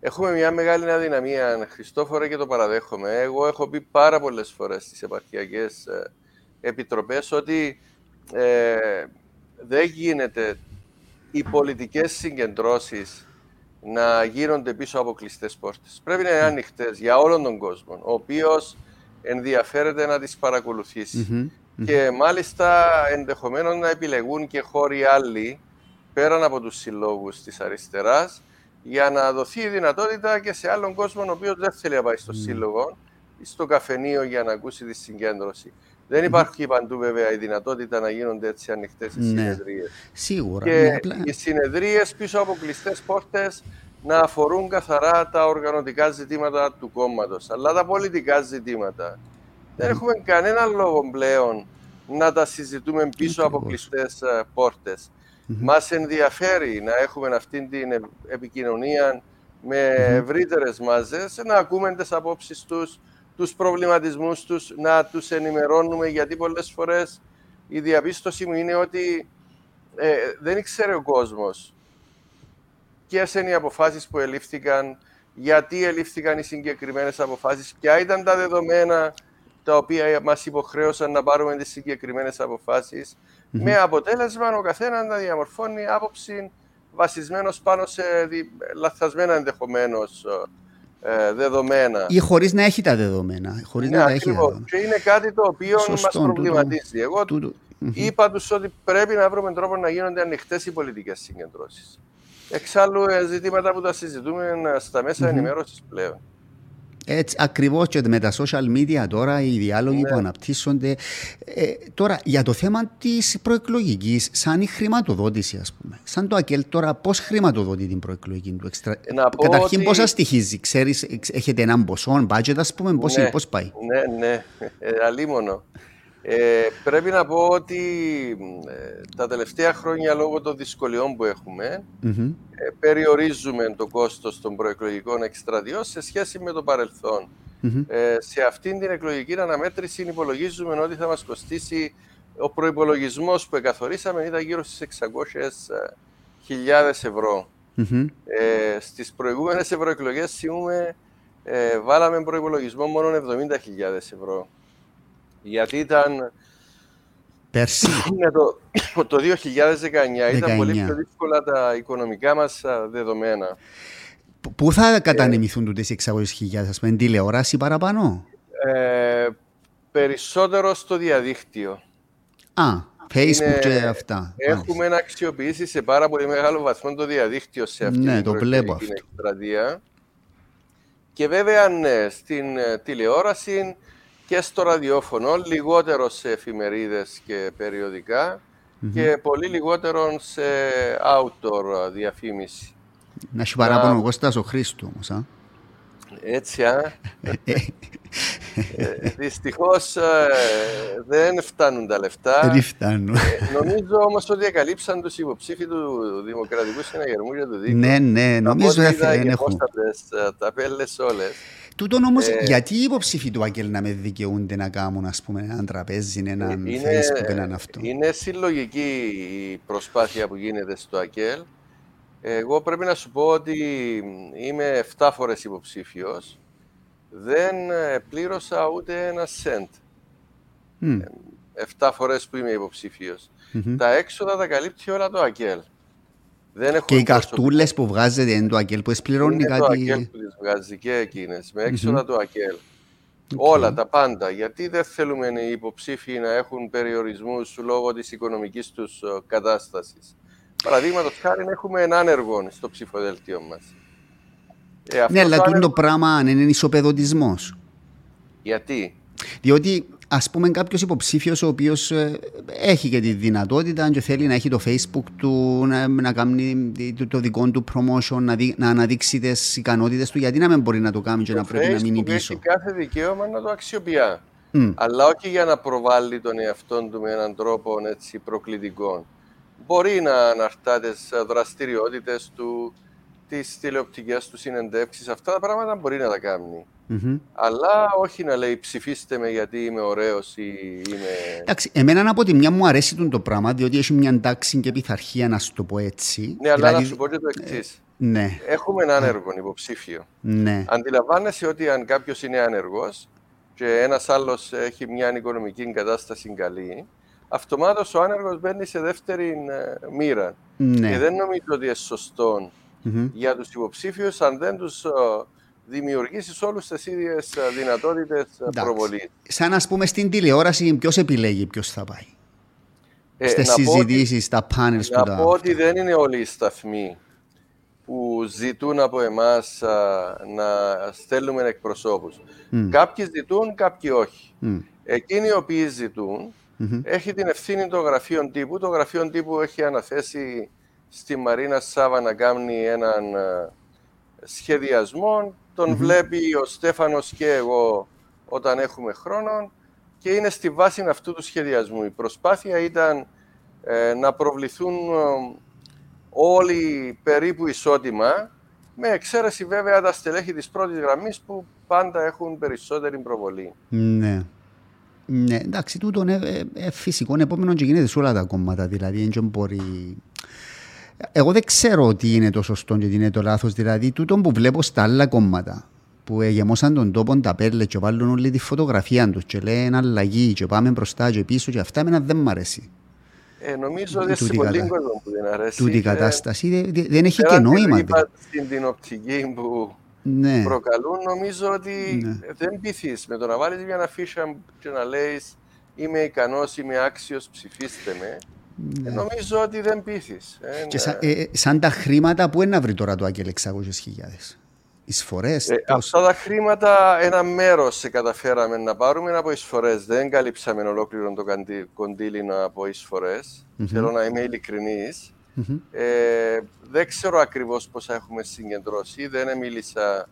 Έχουμε μια μεγάλη αδυναμία, Χριστόφορε, και το παραδέχομαι. Εγώ έχω πει πάρα πολλές φορές στις επαρχιακές ε, επιτροπές ότι ε, δεν γίνεται οι πολιτικές συγκεντρώσεις να γίνονται πίσω από κλειστές πόρτες. Πρέπει να είναι ανοιχτές για όλον τον κόσμο, ο οποίος ενδιαφέρεται να τις παρακολουθήσει. Και μάλιστα ενδεχομένως να επιλεγούν και χώροι άλλοι πέραν από τους συλλόγους της αριστεράς για να δοθεί η δυνατότητα και σε άλλον κόσμο ο οποίος δεν θέλει να πάει στο σύλλογο ή στο καφενείο για να ακούσει τη συγκέντρωση. Δεν υπάρχει παντού βέβαια η δυνατότητα να γίνονται έτσι ανοιχτές οι ναι. συνεδρίες. Σίγουρα. Και ναι, οι συνεδρίες πίσω από κλειστές πόρτες να αφορούν καθαρά τα οργανωτικά ζητήματα του κόμματος. Αλλά τα πολιτικά ζητήματα δεν έχουμε κανένα λόγο πλέον να τα συζητούμε πίσω από κλειστές ε, πόρτε. Μας ενδιαφέρει να έχουμε αυτή την επικοινωνία με ευρύτερες μάζες, να ακούμε τις απόψεις τους, τους προβληματισμούς τους, να τους ενημερώνουμε, γιατί πολλές φορές η διαπίστωση μου είναι ότι ε, δεν ήξερε ο κόσμος ποιες είναι οι αποφάσεις που ελήφθηκαν, γιατί ελήφθηκαν οι συγκεκριμένες αποφάσεις, ποια ήταν τα δεδομένα τα οποία μας υποχρέωσαν να πάρουμε τις συγκεκριμένες με αποτέλεσμα ο καθένας να διαμορφώνει άποψη βασισμένος πάνω σε λαθασμένα ενδεχομένως ε, δεδομένα. Ή χωρίς να έχει τα δεδομένα. Χωρίς ναι, να έχει δεδομένα. Και είναι κάτι το οποίο μας προβληματίζει. Εγώ είπα τους ότι πρέπει να βρούμε τρόπο να γίνονται ανοιχτές οι πολιτικές συγκεντρώσεις. Εξάλλου, ε, ζητήματα που τα συζητούμε ε, στα μέσα mm-hmm. ενημέρωσης πλέον. Έτσι, ακριβώς και με τα social media τώρα, οι διάλογοι ναι. που αναπτύσσονται. Ε, τώρα, για το θέμα της προεκλογικής, σαν η χρηματοδότηση, ας πούμε. Σαν το ΑΚΕΛ τώρα, πώς χρηματοδοτεί την προεκλογική του εξτρα... Καταρχήν, ότι... πόσα στοιχίζει, ξέρεις, έχετε έναν ποσό, budget, ας πούμε, πώς, ναι, πώς πάει; Ναι, ναι, ε, αλίμονο. Ε, πρέπει να πω ότι ε, τα τελευταία χρόνια λόγω των δυσκολιών που εχουμε ε, περιορίζουμε το κόστος των προεκλογικών εκστρατιών σε σχέση με το παρελθον Ε, σε αυτήν την εκλογική αναμέτρηση υπολογίζουμε ότι θα μας κοστίσει ο προϋπολογισμός που εκαθορίσαμε ήταν γύρω στις 600.000 ευρώ. Ε, στις προηγούμενες ευρωεκλογές ε, βάλαμε προϋπολογισμό μόνο 70.000 ευρώ. Γιατί ήταν. Πέρσι. το, το 2019 ήταν πολύ πιο δύσκολα τα οικονομικά μας δεδομένα. Πού θα κατανεμηθούν τούτες οι 600.000, ας πούμε, τηλεόραση παραπάνω; Ε, περισσότερο στο διαδίκτυο. Α, Facebook και αυτά. Έχουμε να αξιοποιήσει σε πάρα πολύ μεγάλο βαθμό το διαδίκτυο σε αυτή ναι, την το βλέπω εκστρατεία. Και βέβαια, ναι, στην ε, τηλεόραση και στο ραδιόφωνο, λιγότερο σε εφημερίδες και περιοδικα και πολύ λιγότερο σε outdoor διαφήμιση. Να σου παράπονο εγώ Κώστας ο Χρήστο όμως, α. Έτσι, α. ε, δυστυχώς ε, δεν φτάνουν τα λεφτά. Δεν φτάνουν. Ε, νομίζω όμως ότι εκαλύψαν τους υποψήφοι του Δημοκρατικού Συναγερμού για το δίκαιο. Ναι, ναι, νομίζω ότι δεν έχουν. Τα πέλες όλες. Τούτον όμως, ε, γιατί οι υποψήφοι του Αγγέλ να με δικαιούνται να κάνουν ας πούμε, έναν τραπέζι, έναν είναι, Facebook, έναν αυτό; Είναι συλλογική η προσπάθεια που γίνεται στο ΑΚΕΛ. Εγώ πρέπει να σου πω ότι είμαι 7 φορές υποψήφιος. Δεν πλήρωσα ούτε ένα σεντ. Mm. 7 φορές που είμαι υποψήφιος. Τα έξοδα τα καλύπτει όλα το ΑΚΕΛ. Δεν και οι καρτούλες που βγάζετε είναι το ΑΚΕΛ που εσπληρώνει κάτι. το ΑΚΕΛ που τις βγάζει και εκείνες, με έξοδα του ΑΚΕΛ. Όλα τα πάντα. Γιατί δεν θέλουμε οι υποψήφοι να έχουν περιορισμούς λόγω της οικονομικής τους ε, κατάστασης; Παραδείγματος χάρη, έχουμε έναν άνεργο στο ψηφοδέλτιο μας. Ε, ναι, αλλά το, το πράγμα είναι ισοπεδωτισμός. Γιατί; Διότι ας πούμε κάποιος υποψήφιος ο οποίος ε, έχει και τη δυνατότητα και θέλει να έχει το facebook του, να, να κάνει το δικό του promotion, να, δει, να αναδείξει τις ικανότητες του, γιατί να μην μπορεί να το κάνει και το να πρέπει να μείνει πίσω. Έχει κάθε δικαίωμα να το αξιοποιεί. Mm. Αλλά όχι για να προβάλλει τον εαυτό του με έναν τρόπο έτσι, προκλητικό. Μπορεί να αναρτά τις δραστηριότητες του, τις τηλεοπτικές του συνεντεύξεις. Αυτά τα πράγματα μπορεί να τα κάνει. Mm-hmm. Αλλά όχι να λέει ψηφίστε με γιατί είμαι ωραίος ή είμαι. Εντάξει, εμένα από τη μια μου αρέσει το πράγμα, διότι έχει μια εντάξει και πειθαρχία, να σου το πω έτσι. Ναι, αλλά δηλαδή... να σου πω και το εξής. Ε, ναι. Έχουμε έναν έργο υποψήφιο. Ναι. Αντιλαμβάνεσαι ότι αν κάποιος είναι άνεργος και ένας άλλος έχει μια οικονομική κατάσταση καλή, αυτομάτως ο άνεργος μπαίνει σε δεύτερη ε, μοίρα. Ναι. Και δεν νομίζω ότι είναι σωστό mm-hmm. για τους υποψήφιους αν δεν τους ε, δημιουργήσεις όλους τις ίδιες δυνατότητες προβολής. Σαν να πούμε στην τηλεόραση, ποιος επιλέγει ποιος θα πάει; Ε, Στις συζητήσεις, στα πάνελς του. Να πω ότι δεν είναι όλοι οι σταθμοί που ζητούν από εμάς να στέλνουμε εκπροσώπους. Mm. Κάποιοι ζητούν, κάποιοι όχι. Mm. Εκείνοι οι οποίοι ζητούν, mm-hmm. έχει την ευθύνη των γραφείων τύπου. Το γραφείο τύπου έχει αναθέσει στη Μαρίνα Σάβα να κάνει έναν σχεδιασμό τον βλέπει ο Στέφανος και εγώ όταν έχουμε χρόνο και είναι στη βάση αυτού του σχεδιασμού. Η προσπάθεια ήταν ε, να προβληθούν ε, όλοι περίπου ισότιμα, με εξαίρεση βέβαια τα στελέχη της πρώτης γραμμής που πάντα έχουν περισσότερη προβολή. Ναι. Ναι, εντάξει, τούτο είναι ε, ε, φυσικό, επόμενο και γίνεται σε όλα τα κόμματα, δηλαδή δεν μπορεί εγώ δεν ξέρω τι είναι το σωστό και τι είναι το λάθος. Δηλαδή, τούτο που βλέπω στα άλλα κόμματα που γεμώσαν τον τόπο τα πέλε και βάλουν όλη τη φωτογραφία τους και λένε αλλαγή και πάμε μπροστά και πίσω και αυτά εμένα δεν μ' αρέσει. Ε, νομίζω ότι σε πολύ κόσμο που δεν αρέσει. Τούτη η κατάσταση δεν, δεν έχει και νόημα. Είπα στην την οπτική που ναι. προκαλούν, νομίζω ότι ναι. δεν πείθει με το να βάλεις μια αφίσα και να λέεις είμαι ικανός, είμαι άξιος, ψηφίστε με. Ναι. Νομίζω ότι δεν πείθεις. Ε, και σαν, ε, σαν τα χρήματα, πού είναι να βρει τώρα το Άγγελ 600.000. Εισφορές. Ε, αυτά τα χρήματα, ένα μέρος σε καταφέραμε να πάρουμε από εισφορές. Δεν καλύψαμε ολόκληρο το κοντήλινο από εισφορές. Mm-hmm. Θέλω να είμαι ειλικρινής. Mm-hmm. Ε, δεν ξέρω ακριβώς πόσα έχουμε συγκεντρώσει. Δεν μίλησα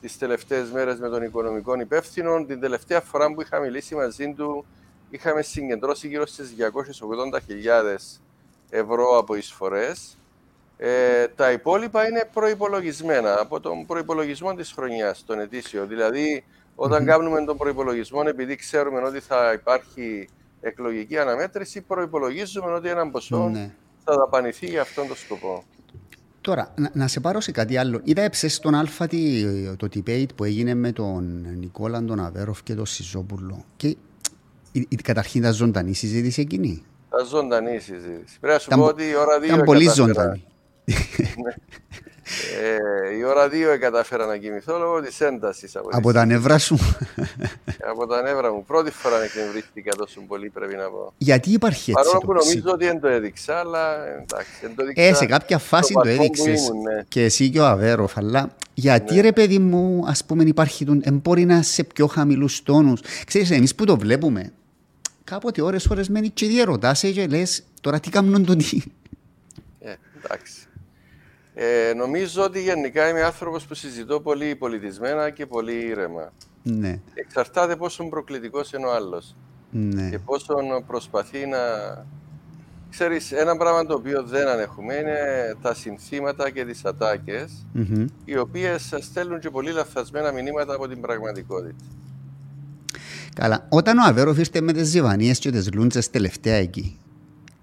τις τελευταίες μέρες με τον οικονομικό υπεύθυνο. Την τελευταία φορά που είχα μιλήσει μαζί του, είχαμε συγκεντρώσει γύρω στις 280.000 ευρώ από εισφορές. Ε, τα υπόλοιπα είναι προϋπολογισμένα από τον προϋπολογισμό της χρονιάς, τον ετήσιο. Δηλαδή, όταν κάνουμε τον προϋπολογισμό, επειδή ξέρουμε ότι θα υπάρχει εκλογική αναμέτρηση, προϋπολογίζουμε ότι ένα ποσό ναι. θα δαπανηθεί για αυτόν τον σκοπό. Τώρα, να, να, σε πάρω σε κάτι άλλο. Είδα έψες στον Αλφα το debate που έγινε με τον Νικόλα, τον Αβέροφ και τον Σιζόπουλο. Και Καταρχήν ήταν ζωντανή συζήτηση εκείνη. Ήταν ζωντανή συζήτηση. Πρέπει να σου πω ότι η ώρα 2 ήταν πολύ ζωντανή. Ναι. ε, η ώρα 2 κατάφερα να κοιμηθώ λόγω της έντασης. Από, από τα νεύρα σου. από τα νεύρα μου. Πρώτη φορά εκνευρίστηκα τόσο πολύ, πρέπει να πω. Γιατί υπάρχει έτσι. Παρόλο που νομίζω ότι δεν το έδειξα, αλλά εντάξει. Δεν το έδειξα ε, σε κάποια φάση το, το έδειξες. Ναι. Και εσύ και ο Αβέροφ. Αλλά γιατί ναι. ρε παιδί μου, ας πούμε, υπάρχει. Τον, μπορεί να σε πιο χαμηλούς τόνους. Ξέρεις, εμείς που το βλέπουμε, κάποτε ώρες ώρες μένει και διαρωτάσαι και λες τώρα τι κάνουν τον τι; Ε, εντάξει. Ε, νομίζω ότι γενικά είμαι άνθρωπος που συζητώ πολύ πολιτισμένα και πολύ ήρεμα. Ναι. Εξαρτάται πόσο προκλητικός είναι ο άλλος. Ναι. Και πόσο προσπαθεί να... Ξέρεις, ένα πράγμα το οποίο δεν ανέχουμε είναι τα συνθήματα και τις ατακες οι οποίες στέλνουν και πολύ λαθασμένα μηνύματα από την πραγματικότητα. Καλά, όταν ο Αβέροφ ήρθε με τις ζυβανίε και τις λούντσες τελευταία εκεί,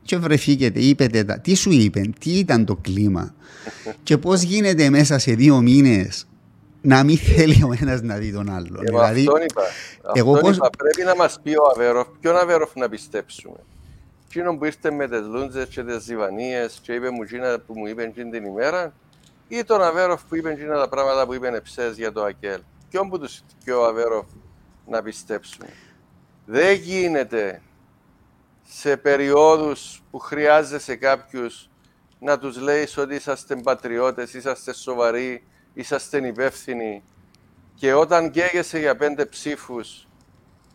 και βρεθήκετε, είπετε τα, τι σου είπε, τι ήταν το κλίμα, και πώς γίνεται μέσα σε δύο μήνες να μην θέλει ο ένας να δει τον άλλον; Ε, δηλαδή, αυτόν είπα. Εγώ αυτόν πώς... είπα. Πρέπει να μας πει ο Αβέροφ, ποιον Αβέροφ να πιστέψουμε. Εκείνο που ήρθε με τις λούντζες και τις ζιβανίες και είπε μου εκείνα που μου είπε εκείνη την ημέρα ή τον Αβέροφ που είπε εκείνα τα πράγματα που είπε εψές για το ΑΚΕΛ. Ποιον που τους είπε ο Αβέροφ να πιστέψουμε. Δεν γίνεται σε περιόδους που χρειάζεσαι κάποιους να τους λέεις ότι είσαστε πατριώτες, είσαστε σοβαροί, είσαστε υπεύθυνοι και όταν καίγεσαι για πέντε ψήφους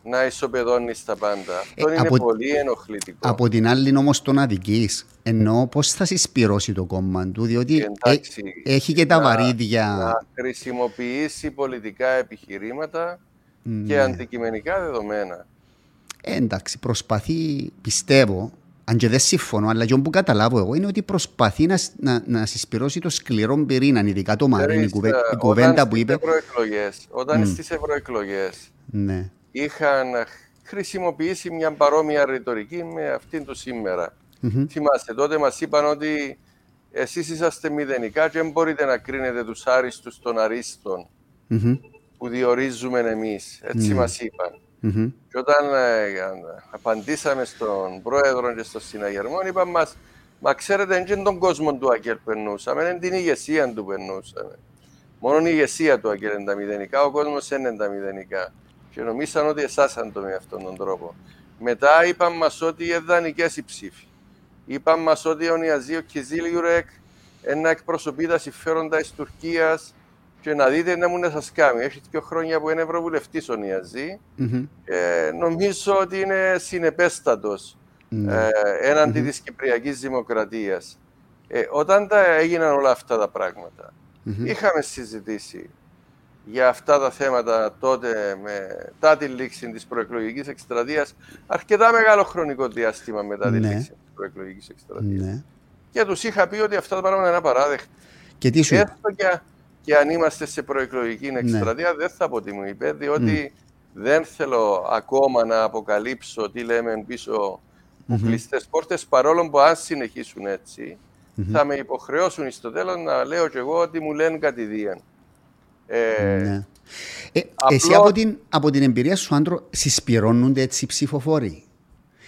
να ισοπεδώνεις τα πάντα. Αυτό ε, είναι από, πολύ ενοχλητικό. Από την άλλη όμως τον αδική. Ενώ πώς θα συσπηρώσει το κόμμα του, διότι Εντάξει, έχει και τα να, βαρύδια. Να χρησιμοποιήσει πολιτικά επιχειρήματα ναι. και αντικειμενικά δεδομένα. Ε, εντάξει, προσπαθεί, πιστεύω, αν και δεν συμφωνώ, αλλά και που καταλάβω εγώ είναι ότι προσπαθεί να, να, να συσπηρώσει το σκληρό πυρήνα, ειδικά το Μαρίνι, η κουβέντα που είπε. Όταν mm. στις ευρωεκλογές ναι. είχαν χρησιμοποιήσει μια παρόμοια ρητορική με αυτήν του σήμερα. Mm-hmm. Θυμάστε, τότε μας είπαν ότι εσείς είσαστε μηδενικά και δεν μπορείτε να κρίνετε τους άριστους των αρίστων mm-hmm. που διορίζουμε εμείς. Έτσι mm. μας είπαν. Mm-hmm. Και όταν ε, απαντήσαμε στον πρόεδρο και στον συναγερμό, είπαμε μας, μα ξέρετε, δεν τον κόσμο του Αγγέλ περνούσαμε, είναι την ηγεσία του περνούσαμε. Μόνο η ηγεσία του Αγγέλ είναι τα μηδενικά, ο κόσμος είναι τα μηδενικά. Και νομίσαν ότι εσάσαν το με αυτόν τον τρόπο. Μετά είπαν μας ότι οι εδανικές οι ψήφοι. Είπαν μας ότι ο Νιαζίο Κιζίλιουρεκ ένα εκπροσωπεί τα συμφέροντα της Τουρκίας και να δείτε να μου να σας κάνει. Έχει δύο χρόνια που είναι ευρωβουλευτής ο Νιαζή. Mm-hmm. Ε, νομίζω ότι είναι συνεπέστατος mm-hmm. ε, έναντι mm-hmm. της Κυπριακής Δημοκρατίας. Ε, όταν τα έγιναν όλα αυτά τα πράγματα, είχαμε συζητήσει για αυτά τα θέματα τότε μετά τη λήξη της προεκλογικής εκστρατείας αρκετά μεγάλο χρονικό διάστημα μετά τη ναι. λήξη της προεκλογικής εκστρατείας. Ναι. Και τους είχα πει ότι αυτά τα πράγματα είναι απαράδεκτα. Και τι σου και αν είμαστε σε προεκλογική ναι. εκστρατεία, δεν θα πω τι μου είπε, διότι δεν θέλω ακόμα να αποκαλύψω τι λέμε πίσω από mm-hmm. κλειστές πόρτες, παρόλο που αν συνεχίσουν θα με υποχρεώσουν στο τέλος να λέω κι εγώ ότι μου λένε κατηδίαν. Ε, ναι. ε, Εσύ από την, από την εμπειρία σου, Άντρο, συσπηρώνονται έτσι οι ψηφοφόροι;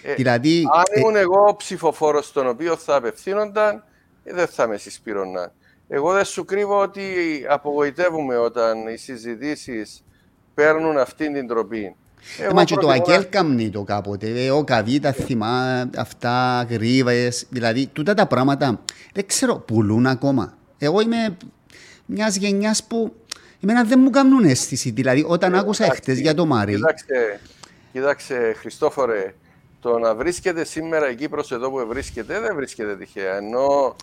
Ε, δηλαδή, αν ε, ήμουν εγώ ψηφοφόρος στον οποίο θα απευθύνονταν, ε, δεν θα με συσπηρώναν. Εγώ δεν σου κρύβω ότι απογοητεύουμε όταν οι συζητήσεις παίρνουν αυτήν την τροπή. Ε, μα και το Αγγέλ καμνεί το κάποτε. Ε, ο Καβίτα θυμά αυτά, γρήβε. Δηλαδή, τούτα τα πράγματα δεν ξέρω, πουλούν ακόμα. Εγώ είμαι μιας γενιάς που εμένα δεν μου κάνουν αίσθηση. Δηλαδή, όταν ε, άκουσα εχθές για το Μάρι. Κοίταξε, κοίταξε, Χριστόφορε, το να βρίσκεται σήμερα η Κύπρος εδώ που βρίσκεται δεν βρίσκεται τυχαία. Ενώ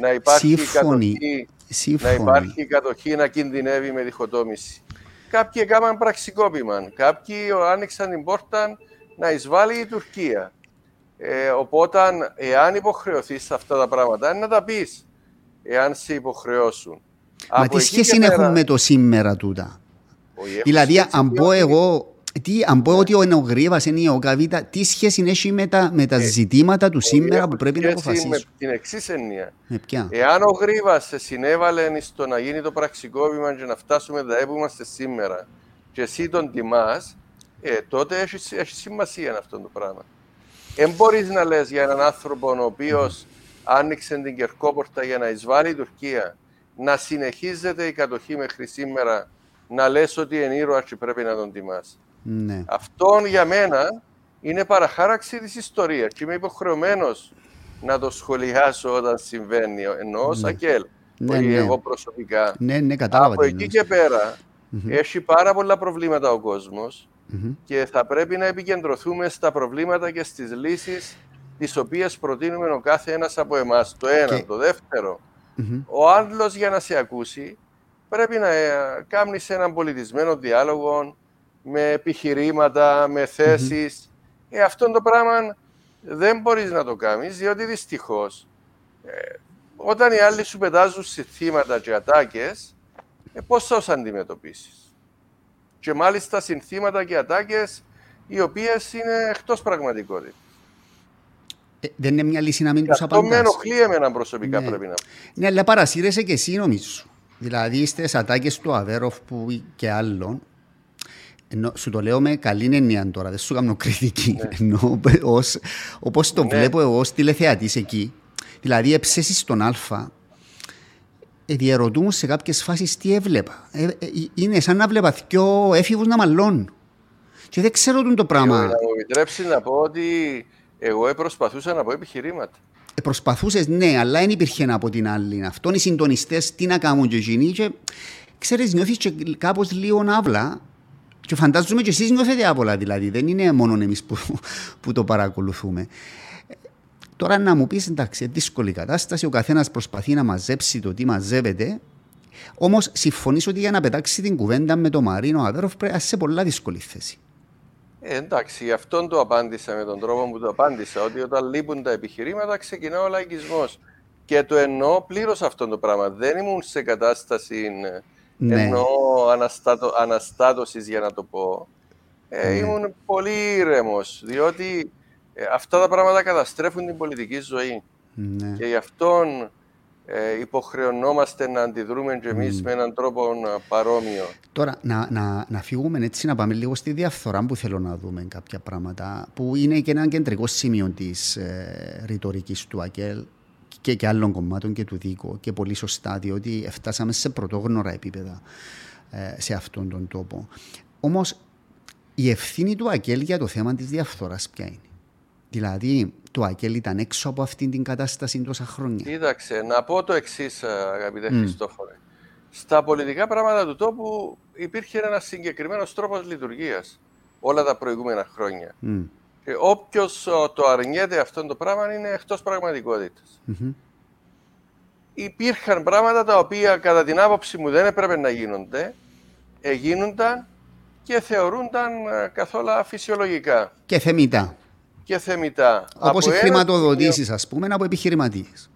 να υπάρχει, κατοχή, να υπάρχει κατοχή να κινδυνεύει με διχοτόμηση. Κάποιοι έκαναν πραξικόπημα. Κάποιοι άνοιξαν την πόρτα να εισβάλλει η Τουρκία. Ε, οπότε, εάν υποχρεωθείς σε αυτά τα πράγματα, είναι να τα πεις. Εάν σε υποχρεώσουν. Μα τι σχέση πέρα... έχουν με το σήμερα τούτα; Δηλαδή, αν πω εγώ τι, αν πω ότι ο Ενογρήβας είναι ο Καβίτα, τι σχέση έχει με τα, με τα ε, ζητήματα του σήμερα που πρέπει να αποφασίσουν. Με την εξής έννοια. Εάν ο Γρήβα συνέβαλε στο να γίνει το πραξικόπημα και να φτάσουμε εδώ που είμαστε σήμερα και εσύ τον τιμάς, ε, τότε έχει, έχει σημασία αυτό το πράγμα. Δεν μπορείς να λες για έναν άνθρωπο ο οποίος άνοιξε την κερκόπορτα για να εισβάλλει η Τουρκία, να συνεχίζεται η κατοχή μέχρι σήμερα, να λες ότι είναι ήρωα και πρέπει να τον τιμάς. Ναι. Αυτό για μένα είναι παραχάραξη της ιστορίας και είμαι υποχρεωμένος να το σχολιάσω όταν συμβαίνει, εννοώ ναι. Σακέλ, ναι, ναι. εγώ προσωπικά. Ναι, ναι, κατάλαβα. Από εκεί και πέρα έχει πάρα πολλά προβλήματα ο κόσμος και θα πρέπει να επικεντρωθούμε στα προβλήματα και στις λύσεις τις οποίες προτείνουμε ο κάθε ένας από εμάς. Το ένα. Το δευτερο ο άλλος για να σε ακούσει πρέπει να ε, κάνει έναν πολιτισμένο διάλογο, με επιχειρήματα, με θέσεις. Mm-hmm. Ε, αυτό το πράγμα δεν μπορείς να το κάνεις, διότι δυστυχώς ε, όταν οι άλλοι σου πετάζουν συνθήματα και ατάκες, ε, πώς θα τους αντιμετωπίσεις; Και μάλιστα συνθήματα και ατάκες οι οποίες είναι εκτός πραγματικότητας. Ε, δεν είναι μια λύση να μην τους απαντάς. Αυτό με ενοχλεί εμένα προσωπικά ναι. πρέπει να Ναι, αλλά παρασύρεσαι και εσύ νομίζω. Δηλαδή στι ατάκες του Αβέροφ που και άλλων, ενώ, σου το λέω με καλή έννοια τώρα, δεν σου κάνω κριτική. Ναι. Ενώ, όπως το ναι. βλέπω εγώ ως τηλεθεατής εκεί, δηλαδή εψέσεις στον Α, ε, διαρωτούμουν σε κάποιες φάσεις τι έβλεπα. Ε, ε, είναι σαν να βλέπα δυο έφηβους να μαλώνουν. Και δεν ξέρω το πράγμα. Να μου επιτρέψεις να πω ότι εγώ προσπαθούσα να πω επιχειρήματα. Ε, Προσπαθούσες, ναι, αλλά δεν υπήρχε από την άλλη. Αυτόν οι συντονιστές τι να κάνουν και εκείνοι. Και ξέρεις, νιώθεις κάπως λίγο ναύλα. Και φαντάζομαι και εσείς νιώθετε άβολα δηλαδή. Δεν είναι μόνο εμείς που, που το παρακολουθούμε. Τώρα να μου πεις εντάξει, δύσκολη κατάσταση. Ο καθένας προσπαθεί να μαζέψει το τι μαζεύεται. Όμως συμφωνείς ότι για να πετάξει την κουβέντα με τον Μαρίνο Αβέροφ πρέπει να είσαι σε πολλά δύσκολη θέση. Ε, εντάξει, αυτόν το απάντησα με τον τρόπο που το απάντησα. Ότι όταν λείπουν τα επιχειρήματα, ξεκινά ο λαϊκισμός. Και το εννοώ πλήρως αυτό το πράγμα. Δεν ήμουν σε κατάσταση ναι. εννοώ αναστάτω, αναστάτωσης για να το πω. Ε, ναι. Ήμουν πολύ ήρεμος, διότι ε, αυτά τα πράγματα καταστρέφουν την πολιτική ζωή. Ναι. Και γι' αυτόν ε, υποχρεωνόμαστε να αντιδρούμε και εμείς mm. με έναν τρόπο ε, παρόμοιο. Τώρα, να, να, να φύγουμε έτσι, να πάμε λίγο στη διαφθορά που θέλω να δούμε κάποια πράγματα, που είναι και ένα κεντρικό σημείο της ε, ρητορικής του ΑΚΕΛ και, και άλλων κομμάτων και του ΔΙΚΟ και πολύ σωστά, διότι φτάσαμε σε πρωτόγνωρα επίπεδα ε, σε αυτόν τον τόπο. Όμως, η ευθύνη του ΑΚΕΛ για το θέμα της διαφθοράς ποια είναι; Δηλαδή, το ΑΚΕΛ ήταν έξω από αυτήν την κατάσταση τόσα χρόνια. Κοίταξε, να πω το εξής, αγαπητέ mm. Χριστόφορε. Στα πολιτικά πράγματα του τόπου υπήρχε ένας συγκεκριμένος τρόπος λειτουργίας όλα τα προηγούμενα χρόνια. Mm. Και όποιος το αρνιέται αυτό το πράγμα είναι εκτός πραγματικότητας. Mm-hmm. Υπήρχαν πράγματα τα οποία κατά την άποψη μου δεν έπρεπε να γίνονται, γίνονταν και θεωρούνταν ε, καθόλου φυσιολογικά. Και θεμητά και θεμητά. Όπω οι χρηματοδοτήσει, ας πούμε, από επιχειρηματίες.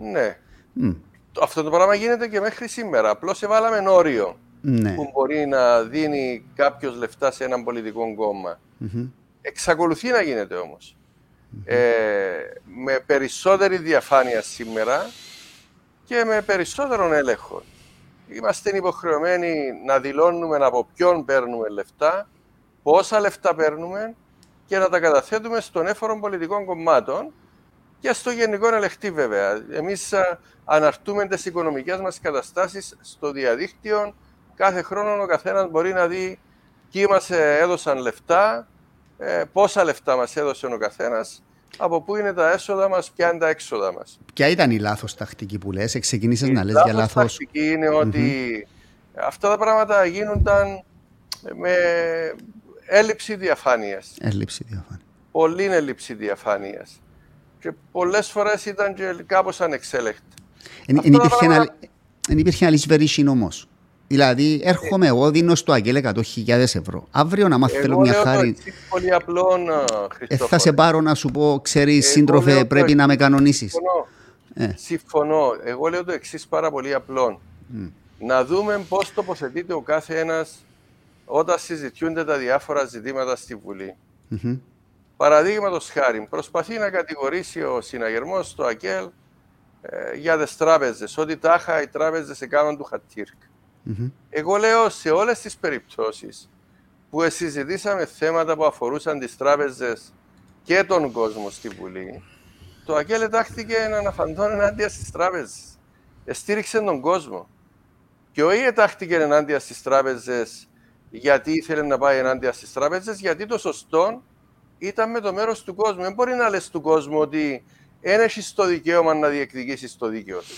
Ναι. Mm. Αυτό το πράγμα γίνεται και μέχρι σήμερα. Απλώς εβάλαμε όριο ναι. που μπορεί να δίνει κάποιος λεφτά σε έναν πολιτικό κόμμα. Mm-hmm. Εξακολουθεί να γίνεται όμως. Mm-hmm. Ε, με περισσότερη διαφάνεια σήμερα και με περισσότερον έλεγχο. Είμαστε υποχρεωμένοι να δηλώνουμε από ποιον παίρνουμε λεφτά, πόσα λεφτά παίρνουμε και να τα καταθέτουμε στον έφορο πολιτικών κομμάτων και στο γενικό ελεκτή βέβαια. Εμείς αναρτούμε τις οικονομικές μας καταστάσεις στο διαδίκτυο. Κάθε χρόνο ο καθένας μπορεί να δει ποιοι μας έδωσαν λεφτά, ε, πόσα λεφτά μας έδωσε ο καθένας, από πού είναι τα έσοδα μας, ποια είναι τα έξοδα μας. Ποια ήταν η λάθος τακτική που λες, ξεκινήσεις να λες για λάθος. Η τακτική είναι ότι αυτά τα πράγματα γίνονταν με έλλειψη διαφάνειας. Έλλειψη διαφάνεια. Πολύ έλλειψη διαφάνειας. Και πολλές φορές ήταν και κάπως ανεξέλεκτη. Δεν υπήρχε ένα λησβερίσιν όμω. Δηλαδή, έρχομαι εγώ, δίνω στο Αγγέλ 100.000 ευρώ. Αύριο να μάθω θέλω μια χάρη. πολύ απλό, ε, θα σε πάρω να σου πω, ξέρεις, σύντροφε, πρέπει να με κανονίσεις. Συμφωνώ. Ε. Συμφωνώ. Εγώ λέω το εξής πάρα πολύ απλό. Mm. Να δούμε πώς τοποθετείται ο κάθε ένας όταν συζητιούνται τα διάφορα ζητήματα στη Βουλή. Mm-hmm. Παραδείγματος χάρη, προσπαθεί να κατηγορήσει ο συναγερμός στο ΑΚΕΛ ε, για τις τράπεζες, ότι τάχα οι τράπεζες έκαναν του χατήρκ. Mm-hmm. Εγώ λέω σε όλες τις περιπτώσεις που συζητήσαμε θέματα που αφορούσαν τις τράπεζες και τον κόσμο στη Βουλή, το ΑΚΕΛ ετάχθηκε να αναφαντών ενάντια στις τράπεζες. Εστήριξε τον κόσμο. Και όχι ετάχθηκε ενάντια στις τράπεζες γιατί ήθελε να πάει ενάντια στις τράπεζες, γιατί το σωστό ήταν με το μέρος του κόσμου. Δεν μπορεί να λες του κόσμου ότι δεν έχεις το δικαίωμα να διεκδικήσεις το δίκαιο του.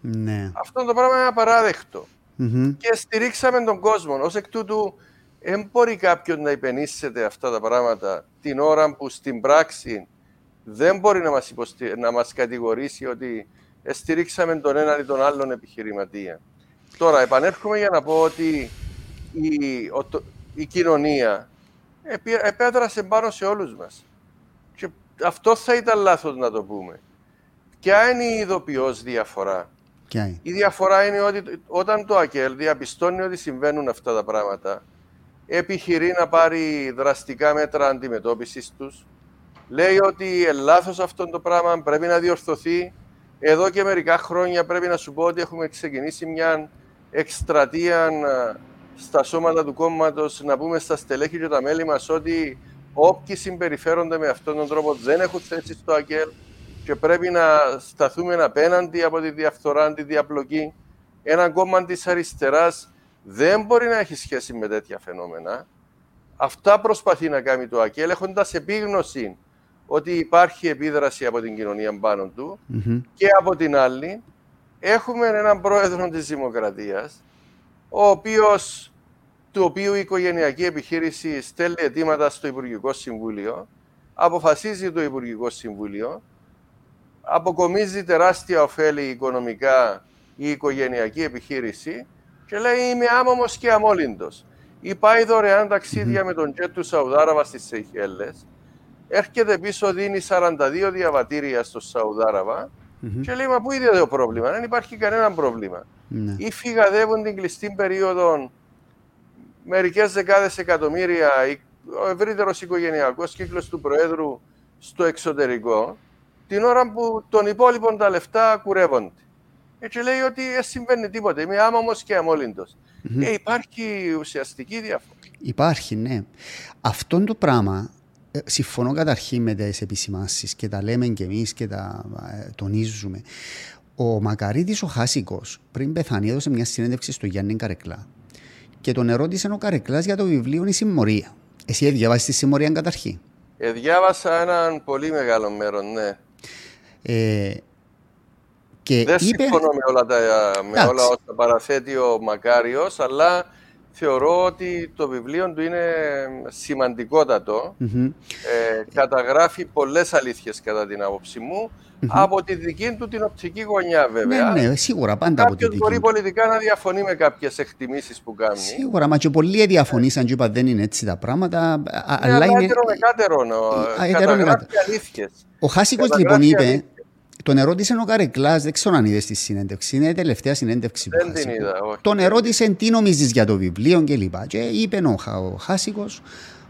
Ναι. Αυτό το πράγμα είναι απαράδεκτο. Mm-hmm. Και στηρίξαμε τον κόσμο. Ω εκ τούτου, δεν μπορεί κάποιος να υπενήσεται αυτά τα πράγματα την ώρα που στην πράξη δεν μπορεί να μας, υποστη... να μας κατηγορήσει ότι στηρίξαμε τον έναν ή τον άλλον επιχειρηματία. Τώρα, επανέρχομαι για να πω ότι η, ο, η κοινωνία επέδρασε πάνω σε όλους μας. Και αυτό θα ήταν λάθος να το πούμε. Ποια είναι η ειδοποιώς διαφορά; Η διαφορά είναι ότι όταν το ΑΚΕΛ διαπιστώνει ότι συμβαίνουν αυτά τα πράγματα, επιχειρεί να πάρει δραστικά μέτρα αντιμετώπισης τους, λέει ότι λάθος αυτό το πράγμα πρέπει να διορθωθεί. Εδώ και μερικά χρόνια πρέπει να σου πω ότι έχουμε ξεκινήσει μια εκστρατεία στα σώματα του κόμματος να πούμε στα στελέχη και τα μέλη μας ότι όποιοι συμπεριφέρονται με αυτόν τον τρόπο δεν έχουν θέση στο ΑΚΕΛ και πρέπει να σταθούμε απέναντι από τη διαφθορά, τη διαπλοκή. Ένα κόμμα της αριστεράς δεν μπορεί να έχει σχέση με τέτοια φαινόμενα. Αυτά προσπαθεί να κάνει το ΑΚΕΛ, έχοντας επίγνωση ότι υπάρχει επίδραση από την κοινωνία πάνω του και από την άλλη έχουμε έναν πρόεδρο της Δημοκρατίας ο οποίος, του οποίου η οικογενειακή επιχείρηση στέλνει αιτήματα στο Υπουργικό Συμβούλιο, αποφασίζει το Υπουργικό Συμβούλιο, αποκομίζει τεράστια ωφέλη οικονομικά η οικογενειακή επιχείρηση και λέει είμαι άμομος και αμόλυντος. Ή πάει δωρεάν με τον τζετ του Σαουδάραβα στις Σεϊχέλες, έρχεται πίσω, δίνει 42 διαβατήρια στο Σαουδάραβα και λέει μα πού είναι το πρόβλημα, δεν υπάρχει κανένα πρόβλημα. Ναι. Ή φυγαδεύουν την κλειστή περίοδο μερικές δεκάδες εκατομμύρια ο ευρύτερος οικογενειακός κύκλος του Προέδρου στο εξωτερικό, την ώρα που των υπόλοιπων τα λεφτά κουρεύονται. Έτσι λέει ότι δεν συμβαίνει τίποτα. Είμαι άμαμο και αμόλυντος. Mm-hmm. Ε, υπάρχει ουσιαστική διαφορά. Υπάρχει, ναι. Αυτό το πράγμα ε, συμφωνώ καταρχήν με τις επισημάσεις και τα λέμε και εμείς και τα ε, τονίζουμε. Ο Μακαρίτης ο Χάσικος πριν πεθάνει έδωσε μια συνέντευξη στο Γιάννη Καρεκλά και τον ερώτησε ο Καρεκλάς για το βιβλίο Η Συμμορία. Εσύ διαβάσει τη Συμμορία καταρχήν; Ε, διάβασα έναν πολύ μεγάλο μέρος, ναι. Ε, και Δεν είπε... συμφωνώ με όλα, τα, με όλα όσα παραθέτει ο Μακάριος, αλλά θεωρώ ότι το βιβλίο του είναι Ε, καταγράφει πολλές αλήθειες κατά την άποψή μου, από τη δική του την οπτική γωνιά βέβαια. Ναι, ναι, σίγουρα πάντα από τη δική μπορεί πολιτικά να διαφωνεί με κάποιες εκτιμήσεις που κάνει. Σίγουρα, μα και πολλοί διαφωνήσαν και είπα δεν είναι έτσι τα πράγματα. Ναι, αλλά είναι... με κάτερο, καταγράφει αλήθειες. Ο Χάσικος λοιπόν είπε, τον ερώτησε ο Καρεκλά, δεν ξέρω αν είδες τη συνέντευξη. Είναι η τελευταία συνέντευξη που Δεν την είδα, όχι. Τον ερώτησε τι νομίζεις για το βιβλίο κλπ. Και, και είπε ο, ο Χάσικος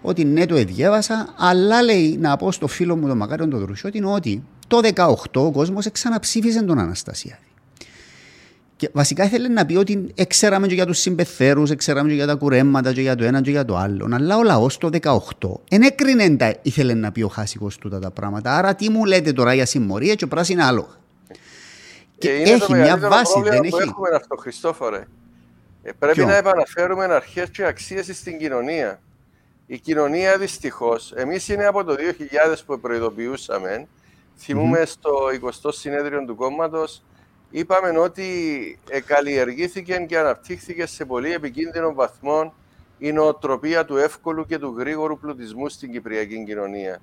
ότι ναι, το διέβασα, αλλά λέει να πω στο φίλο μου τον Μακάριον τον Δρουσιώτη ότι το 18 ο κόσμος ξαναψήφισε τον Αναστασιάδη. Και βασικά ήθελε να πει ότι ξέραμε και για τους συμπεθέρους, ξέραμε και για τα κουρέματα, και για το ένα και για το άλλο. Αλλά ο λαός το 18 δεν έκρινε τα ήθελε να πει ο Χάσικος τούτα τα πράγματα. Άρα τι μου λέτε τώρα για συμμορία και ο πράσινα άλλο. Και, και έχει μια βάση, δεν έχει. Έχουμε αυτό, Χριστόφορε. Ε, πρέπει Ποιο; να επαναφέρουμε αρχές και αξίες στην κοινωνία. Η κοινωνία δυστυχώς, εμείς είναι από το 2000 που προειδοποιούσαμε. Θυμούμε mm-hmm. στο 20ο συνέδριο του κόμματος είπαμε ότι καλλιεργήθηκε και αναπτύχθηκε σε πολύ επικίνδυνο βαθμό η νοοτροπία του εύκολου και του γρήγορου πλουτισμού στην Κυπριακή κοινωνία.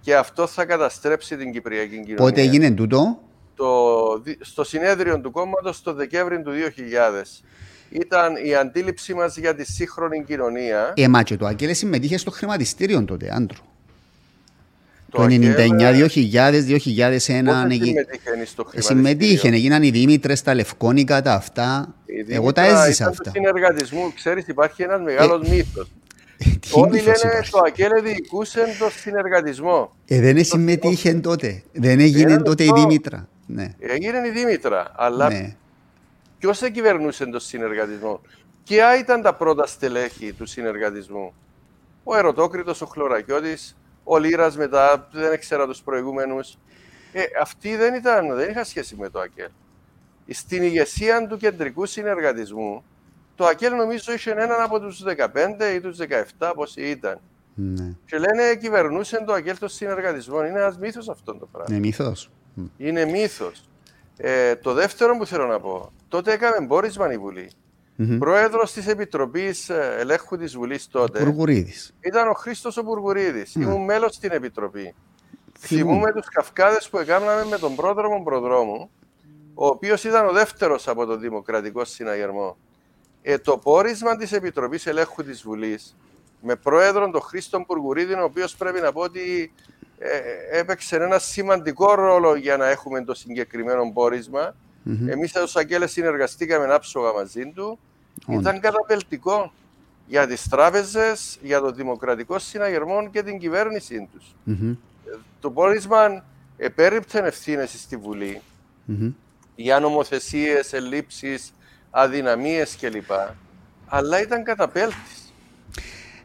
Και αυτό θα καταστρέψει την Κυπριακή κοινωνία. Πότε έγινε τούτο; Το, στο συνέδριο του κόμματος το Δεκέμβριο του 2000. Ήταν η αντίληψη μας για τη σύγχρονη κοινωνία. Ε, μα και το Αγγέλε συμμετείχε στο χρηματιστήριο τότε, άντρο. Το 99, 2000, 2001. Συμμετείχε, έγιναν οι Δήμητρες, τα Λευκόνικα, τα αυτά. Εγώ τα έζησα αυτά. Του συνεργατισμού, ξέρεις, υπάρχει ένας μεγάλος ε, μύθο. Όλοι λένε το ΑΚΕΛΕ διοικούσε το συνεργατισμό. Ε, δεν συμμετείχε τότε. Δεν έγινε τότε η Δήμητρα. Ναι. Έγινε η Δήμητρα, αλλά ναι. ποιος κυβερνούσε το συνεργατισμό; Ποια ήταν τα πρώτα στελέχη του συνεργατισμού. Ο Ερωτόκριτος, ο Χλωρακιώτης, ο Λίρας μετά, δεν ήξερα τους προηγούμενους. Ε, αυτοί δεν, ήταν, δεν είχαν σχέση με το ΑΚΕΛ. Στην ηγεσία του κεντρικού συνεργατισμού, το ΑΚΕΛ νομίζω είχε έναν από τους 15 ή τους 17, πώ ήταν. Ναι. Και λένε κυβερνούσε το ΑΚΕΛ των συνεργατισμών. Είναι ένας μύθος αυτό το πράγμα. Είναι μύθος. Είναι μύθος. Ε, το δεύτερο που θέλω να πω, τότε έκαμε μπόρισμα η Βουλή. Mm-hmm. Πρόεδρος της Επιτροπής ε, Ελέγχου της Βουλής τότε ήταν ο Χρήστος ο Μπουργουρίδη. Mm. Ήμουν μέλος στην Επιτροπή. Θυμούμε τους καυκάδες που έκαναμε με τον πρόδρομο προδρόμου, ο οποίος ήταν ο δεύτερος από τον Δημοκρατικό Συναγερμό. Ε, το πόρισμα της Επιτροπής Ελέγχου της Βουλής με πρόεδρο τον Χρήστο Μπουργουρίδη, ο οποίος πρέπει να πω ότι ε, έπαιξε ένα σημαντικό ρόλο για να έχουμε το συγκεκριμένο πόρισμα. Mm-hmm. Εμείς ω Αγγέλε συνεργαστήκαμε άψογα μαζί του ήταν καταπελτικό για τις τράπεζες, για το δημοκρατικό συναγερμό και την κυβέρνησή τους. Το πόρισμα επέριπτε ευθύνες στη Βουλή για νομοθεσίες, ελλείψεις, αδυναμίες κλπ. Αλλά ήταν καταπέλτης.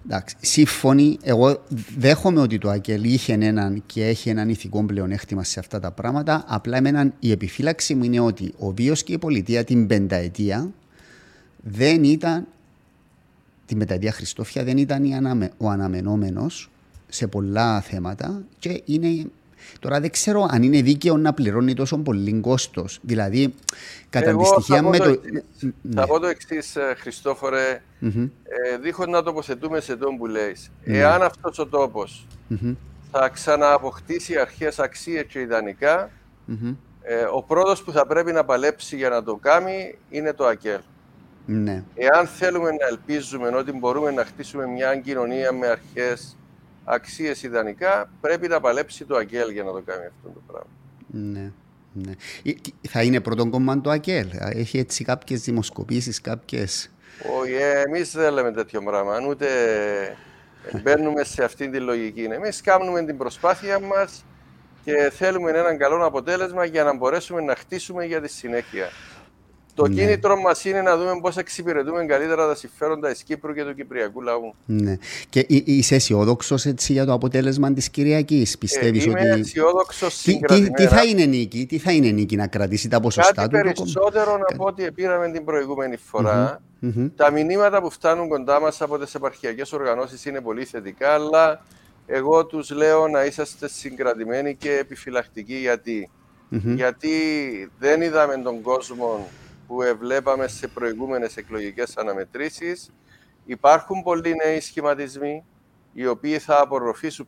Εντάξει, σύμφωνοι, εγώ δέχομαι ότι το ΑΚΕΛ είχε έναν και έχει έναν ηθικό πλεονέκτημα σε αυτά τα πράγματα. Απλά εμένα η επιφύλαξη μου είναι ότι ο βίος και η πολιτεία την πενταετία δεν ήταν. Την πενταετία Χριστόφια δεν ήταν ο αναμενόμενος σε πολλά θέματα και είναι Τώρα δεν ξέρω αν είναι δίκαιο να πληρώνει τόσο πολύ κόστος. Δηλαδή, κατά Εγώ τη στοιχεία με το. Ναι. Θα πω το εξής, ε, Χριστόφορε, mm-hmm. ε, δίχως να τοποθετούμε σε τον που λέει. Ναι. Εάν αυτός ο τοπο mm-hmm. θα ξανααποκτήσει αρχές αξίες και ιδανικά, mm-hmm. ε, ο πρώτος που θα πρέπει να παλέψει για να το κάνει είναι το ΑΚΕΛ. Ναι. Εάν θέλουμε να ελπίζουμε ότι μπορούμε να χτίσουμε μια κοινωνία με αρχές αξίες ιδανικά, πρέπει να παλέψει το ΑΚΕΛ για να το κάνει αυτό το πράγμα. Ναι. Ναι. Θα είναι πρώτον κομμάτι το ΑΚΕΛ. Έχει έτσι κάποιες δημοσκοπήσεις, κάποιες... Όχι, ε, εμείς δεν λέμε τέτοιο πράγμα. Ούτε μπαίνουμε σε αυτή τη λογική. Εμείς κάνουμε την προσπάθεια μας και θέλουμε έναν καλό αποτέλεσμα για να μπορέσουμε να χτίσουμε για τη συνέχεια. Το ναι. κίνητρο μας είναι να δούμε πώς εξυπηρετούμε καλύτερα τα συμφέροντα της Κύπρου και του Κυπριακού λαού. Ναι. Και είσαι αισιόδοξος για το αποτέλεσμα της Κυριακής, πιστεύεις ε, ότι. Είμαι αισιόδοξος τι, τι, τι, θα είναι νίκη, τι θα είναι νίκη να κρατήσει τα ποσοστά Κάτι του. Περισσότερο να πω ότι πήραμε την προηγούμενη φορά. Mm-hmm. Mm-hmm. Τα μηνύματα που φτάνουν κοντά μας από τις επαρχιακές οργανώσεις είναι πολύ θετικά, αλλά εγώ τους λέω να είσαστε συγκρατημένοι και επιφυλακτικοί γιατί. Mm-hmm. Γιατί δεν είδαμε τον κόσμο που βλέπαμε σε προηγούμενες εκλογικές αναμετρήσεις. Υπάρχουν πολλοί νέοι σχηματισμοί, οι οποίοι θα απορροφήσουν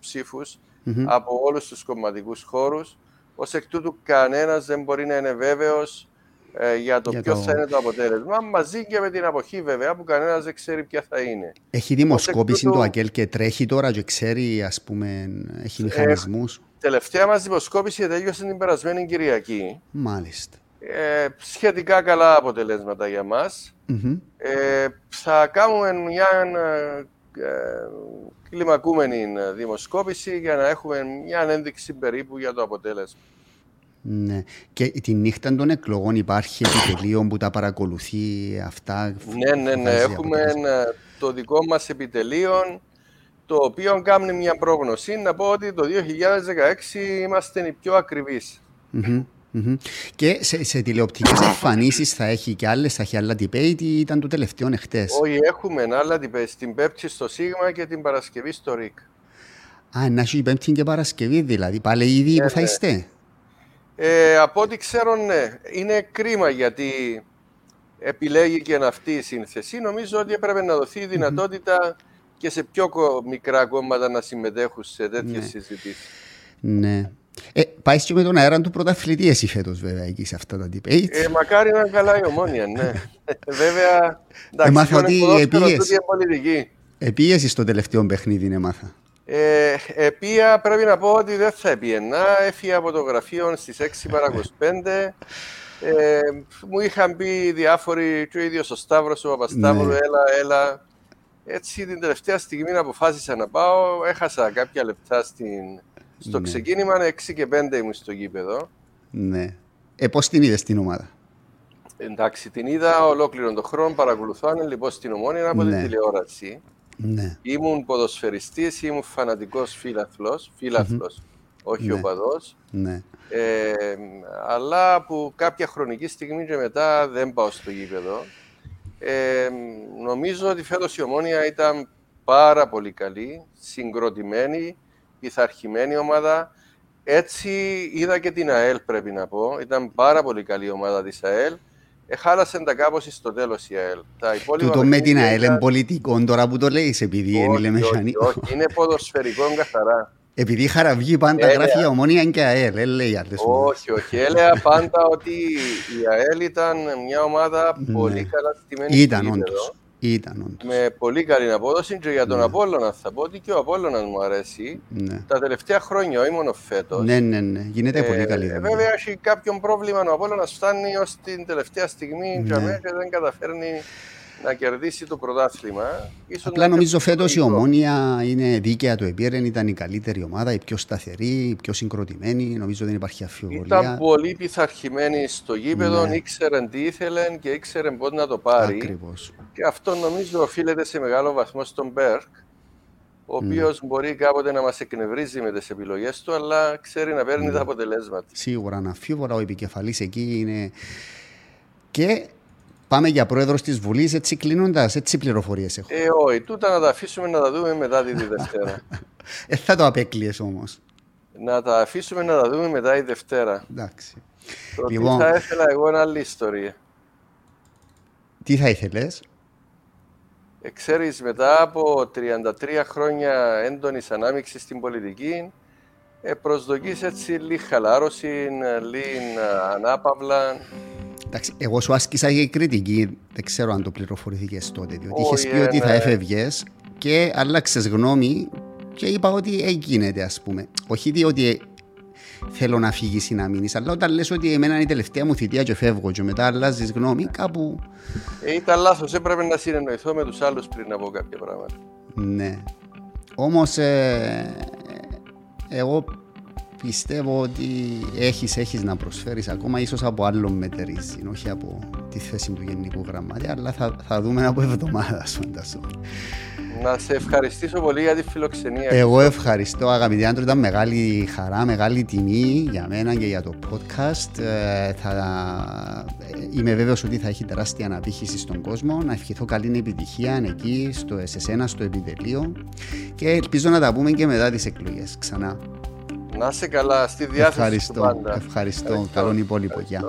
από όλους τους κομματικούς χώρους. Ως εκ τούτου κανένας δεν μπορεί να είναι βέβαιος ε, για το ποιος θα είναι το αποτέλεσμα, μαζί και με την αποχή βέβαια που κανένας δεν ξέρει ποια θα είναι. Έχει δημοσκόπηση τούτου... το ΑΚΕΛ και τρέχει τώρα και ξέρει, ας πούμε, έχει μηχανισμούς. Ε, τελευταία μας δημοσκόπηση τελείωσε την περασμένη Κυριακή. Μάλιστα ε, σχετικά καλά αποτελέσματα για μας. Ε, θα κάνουμε μια ε, κλιμακούμενη δημοσκόπηση για να έχουμε μια ένδειξη περίπου για το αποτέλεσμα. Ναι. Και τη νύχτα των εκλογών υπάρχει επιτελείο που τα παρακολουθεί αυτά. Ναι, ναι, ναι. Έχουμε το δικό μας επιτελείο το οποίο κάνει μια πρόγνωση να πω ότι το 2016 είμαστε οι πιο ακριβείς. Mm-hmm. Και σε, σε τηλεοπτικές εμφανίσεις θα έχει και άλλες, θα έχει άλλα debate ή ήταν το τελευταίο εχθές; Όχι, έχουμε άλλα debate. Την Πέμπτη στο Σίγμα και την Παρασκευή στο ΡΙΚ. Α, να έχει Πέμπτη και Παρασκευή δηλαδή. Πάλι ήδη ναι, που θα ναι. είστε; Ε, από ό,τι ξέρω, ναι. Είναι κρίμα γιατί επιλέγει και αυτή η σύνθεση. Νομίζω ότι έπρεπε να δοθεί η δυνατότητα mm-hmm. και σε πιο μικρά κόμματα να συμμετέχουν σε τέτοιες ναι. συζητήσεις. Ναι. Ε, πάει και με τον αέρα του πρωταθλητή εσύ φέτος βέβαια εκεί σε αυτά τα debate. Ε, μακάρι να είναι καλά η ομόνια, ναι. βέβαια, εντάξει, έμαθα ότι επίεση. Επίεση στο τελευταίο παιχνίδι, είναι μάθα. Ε, επία πρέπει να πω ότι δεν θα επίαινα. Έφυγε από το γραφείο στις 6 παρα 25. Ε, μου είχαν πει διάφοροι, και ο ίδιος ο Σταύρος, ο Παπασταύρου, ναι. έλα, έλα. Έτσι την τελευταία στιγμή αποφάσισα να πάω. Έχασα κάποια λεπτά στην, στο ναι. ξεκίνημα 6 και 5 ήμουν στο γήπεδο. Ναι. Ε, πώς την είδες την ομάδα; Εντάξει, την είδα ολόκληρο τον χρόνο, παρακολουθώ λοιπόν στην ομόνια από ναι. την τηλεόραση. Ναι. Ήμουν ποδοσφαιριστής, ήμουν φανατικός φίλαθλος, φίλαθλος, mm-hmm. όχι ναι. οπαδός. Ναι. Ε, αλλά που κάποια χρονική στιγμή και μετά δεν πάω στο γήπεδο. Ε, νομίζω ότι φέτος η ομόνια ήταν πάρα πολύ καλή, συγκροτημένη, πειθαρχημένη ομάδα. Έτσι είδα και την ΑΕΛ πρέπει να πω. Ήταν πάρα πολύ καλή ομάδα της ΑΕΛ. Εχάλασε τα κάπως στο τέλος η ΑΕΛ. Τα Τούτο με την ΑΕΛ είναι πολιτικό τώρα που το λέεις, επειδή είναι μηχανικό. Όχι, είναι ποδοσφαιρικό καθαρά. Επειδή χαραβγεί πάντα Έλεα. γράφει ομόνια και ΑΕΛ, δεν λέει άλλες Όχι, όχι. Έλεγα πάντα ότι η ΑΕΛ ήταν μια ομάδα ναι. πολύ καλά στημένη. Ήταν όντως. Ήταν όντως. Με πολύ καλή απόδοση και για τον ναι. Απόλλωνας θα πω ότι και ο Απόλλωνας μου αρέσει. Ναι. Τα τελευταία χρόνια, όχι μόνο φέτος. Ναι, ναι, ναι. Γίνεται ε, πολύ καλή. Ε, βέβαια έχει κάποιον πρόβλημα ο Απόλλωνας φτάνει ως την τελευταία στιγμή mm. και δεν καταφέρνει να κερδίσει το πρωτάθλημα. Ίσως Απλά νομίζω φέτος η ομόνια είναι δίκαια το επίρρεν, ήταν η καλύτερη ομάδα, η πιο σταθερή, η πιο συγκροτημένη. Νομίζω δεν υπάρχει αφιβολία. Ήταν πολύ πειθαρχημένη στο γήπεδο, ναι. ήξερε τι ήθελε και ήξερε πώς να το πάρει. Ακριβώς. Και αυτό νομίζω οφείλεται σε μεγάλο βαθμό στον Μπέρκ, ο οποίος ναι. μπορεί κάποτε να μας εκνευρίζει με τις επιλογές του, αλλά ξέρει να παίρνει ναι. τα αποτελέσματα. Σίγουρα, αναφίβολα, ο επικεφαλής εκεί είναι. Και Πάμε για πρόεδρος της Βουλής, έτσι κλείνοντας, έτσι πληροφορίες έχω. Ε, όχι, τούτα να τα αφήσουμε να τα δούμε μετά τη Δευτέρα. ε, θα το απέκλειε όμως. Να τα αφήσουμε να τα δούμε μετά η Δευτέρα. Εντάξει. λοιπόν... θα ήθελα εγώ ένα άλλη ιστορία. Τι θα ήθελες; Ε, ξέρεις, μετά από 33 χρόνια έντονης ανάμειξης στην πολιτική, ε, προσδοκείς έτσι λίγη χαλάρωση, λίγη ανάπαυλα. Εντάξει, εγώ σου άσκησα και κριτική, δεν ξέρω αν το πληροφορηθήκες τότε, διότι είχες πει ότι θα έφευγες και άλλαξες γνώμη και είπα ότι έγινε, ας πούμε. Όχι διότι θέλω να φύγεις ή να μείνεις, αλλά όταν λες ότι εμένα είναι η τελευταία μου θητεία και φεύγω και μετά αλλάζεις γνώμη, κάπου. Ε, ήταν λάθος, έπρεπε να συνεννοηθώ με τους άλλους πριν από κάποια πράγματα. Ναι. Όμως ε, εγώ πιστεύω ότι έχεις, έχεις να προσφέρεις ακόμα ίσως από άλλο μετερίζει, όχι από τη θέση του Γενικού Γραμματέα, αλλά θα, θα δούμε από εβδομάδα φαντάζομαι. Να σε ευχαριστήσω πολύ για τη φιλοξενία. Εγώ ευχαριστώ αγαπητοί άντρε, ήταν μεγάλη χαρά, μεγάλη τιμή για μένα και για το podcast. Ε, θα, είμαι βέβαιος ότι θα έχει τεράστια αναπήχηση στον κόσμο. Να ευχηθώ καλή επιτυχία εκεί, στο, σε στο επιτελείο και ελπίζω να τα πούμε και μετά τις εκλογές ξανά. Να είσαι καλά, στη διάθεση ευχαριστώ, του πάντα. Ευχαριστώ, ευχαριστώ. καλόν υπόλοιπο. Γεια.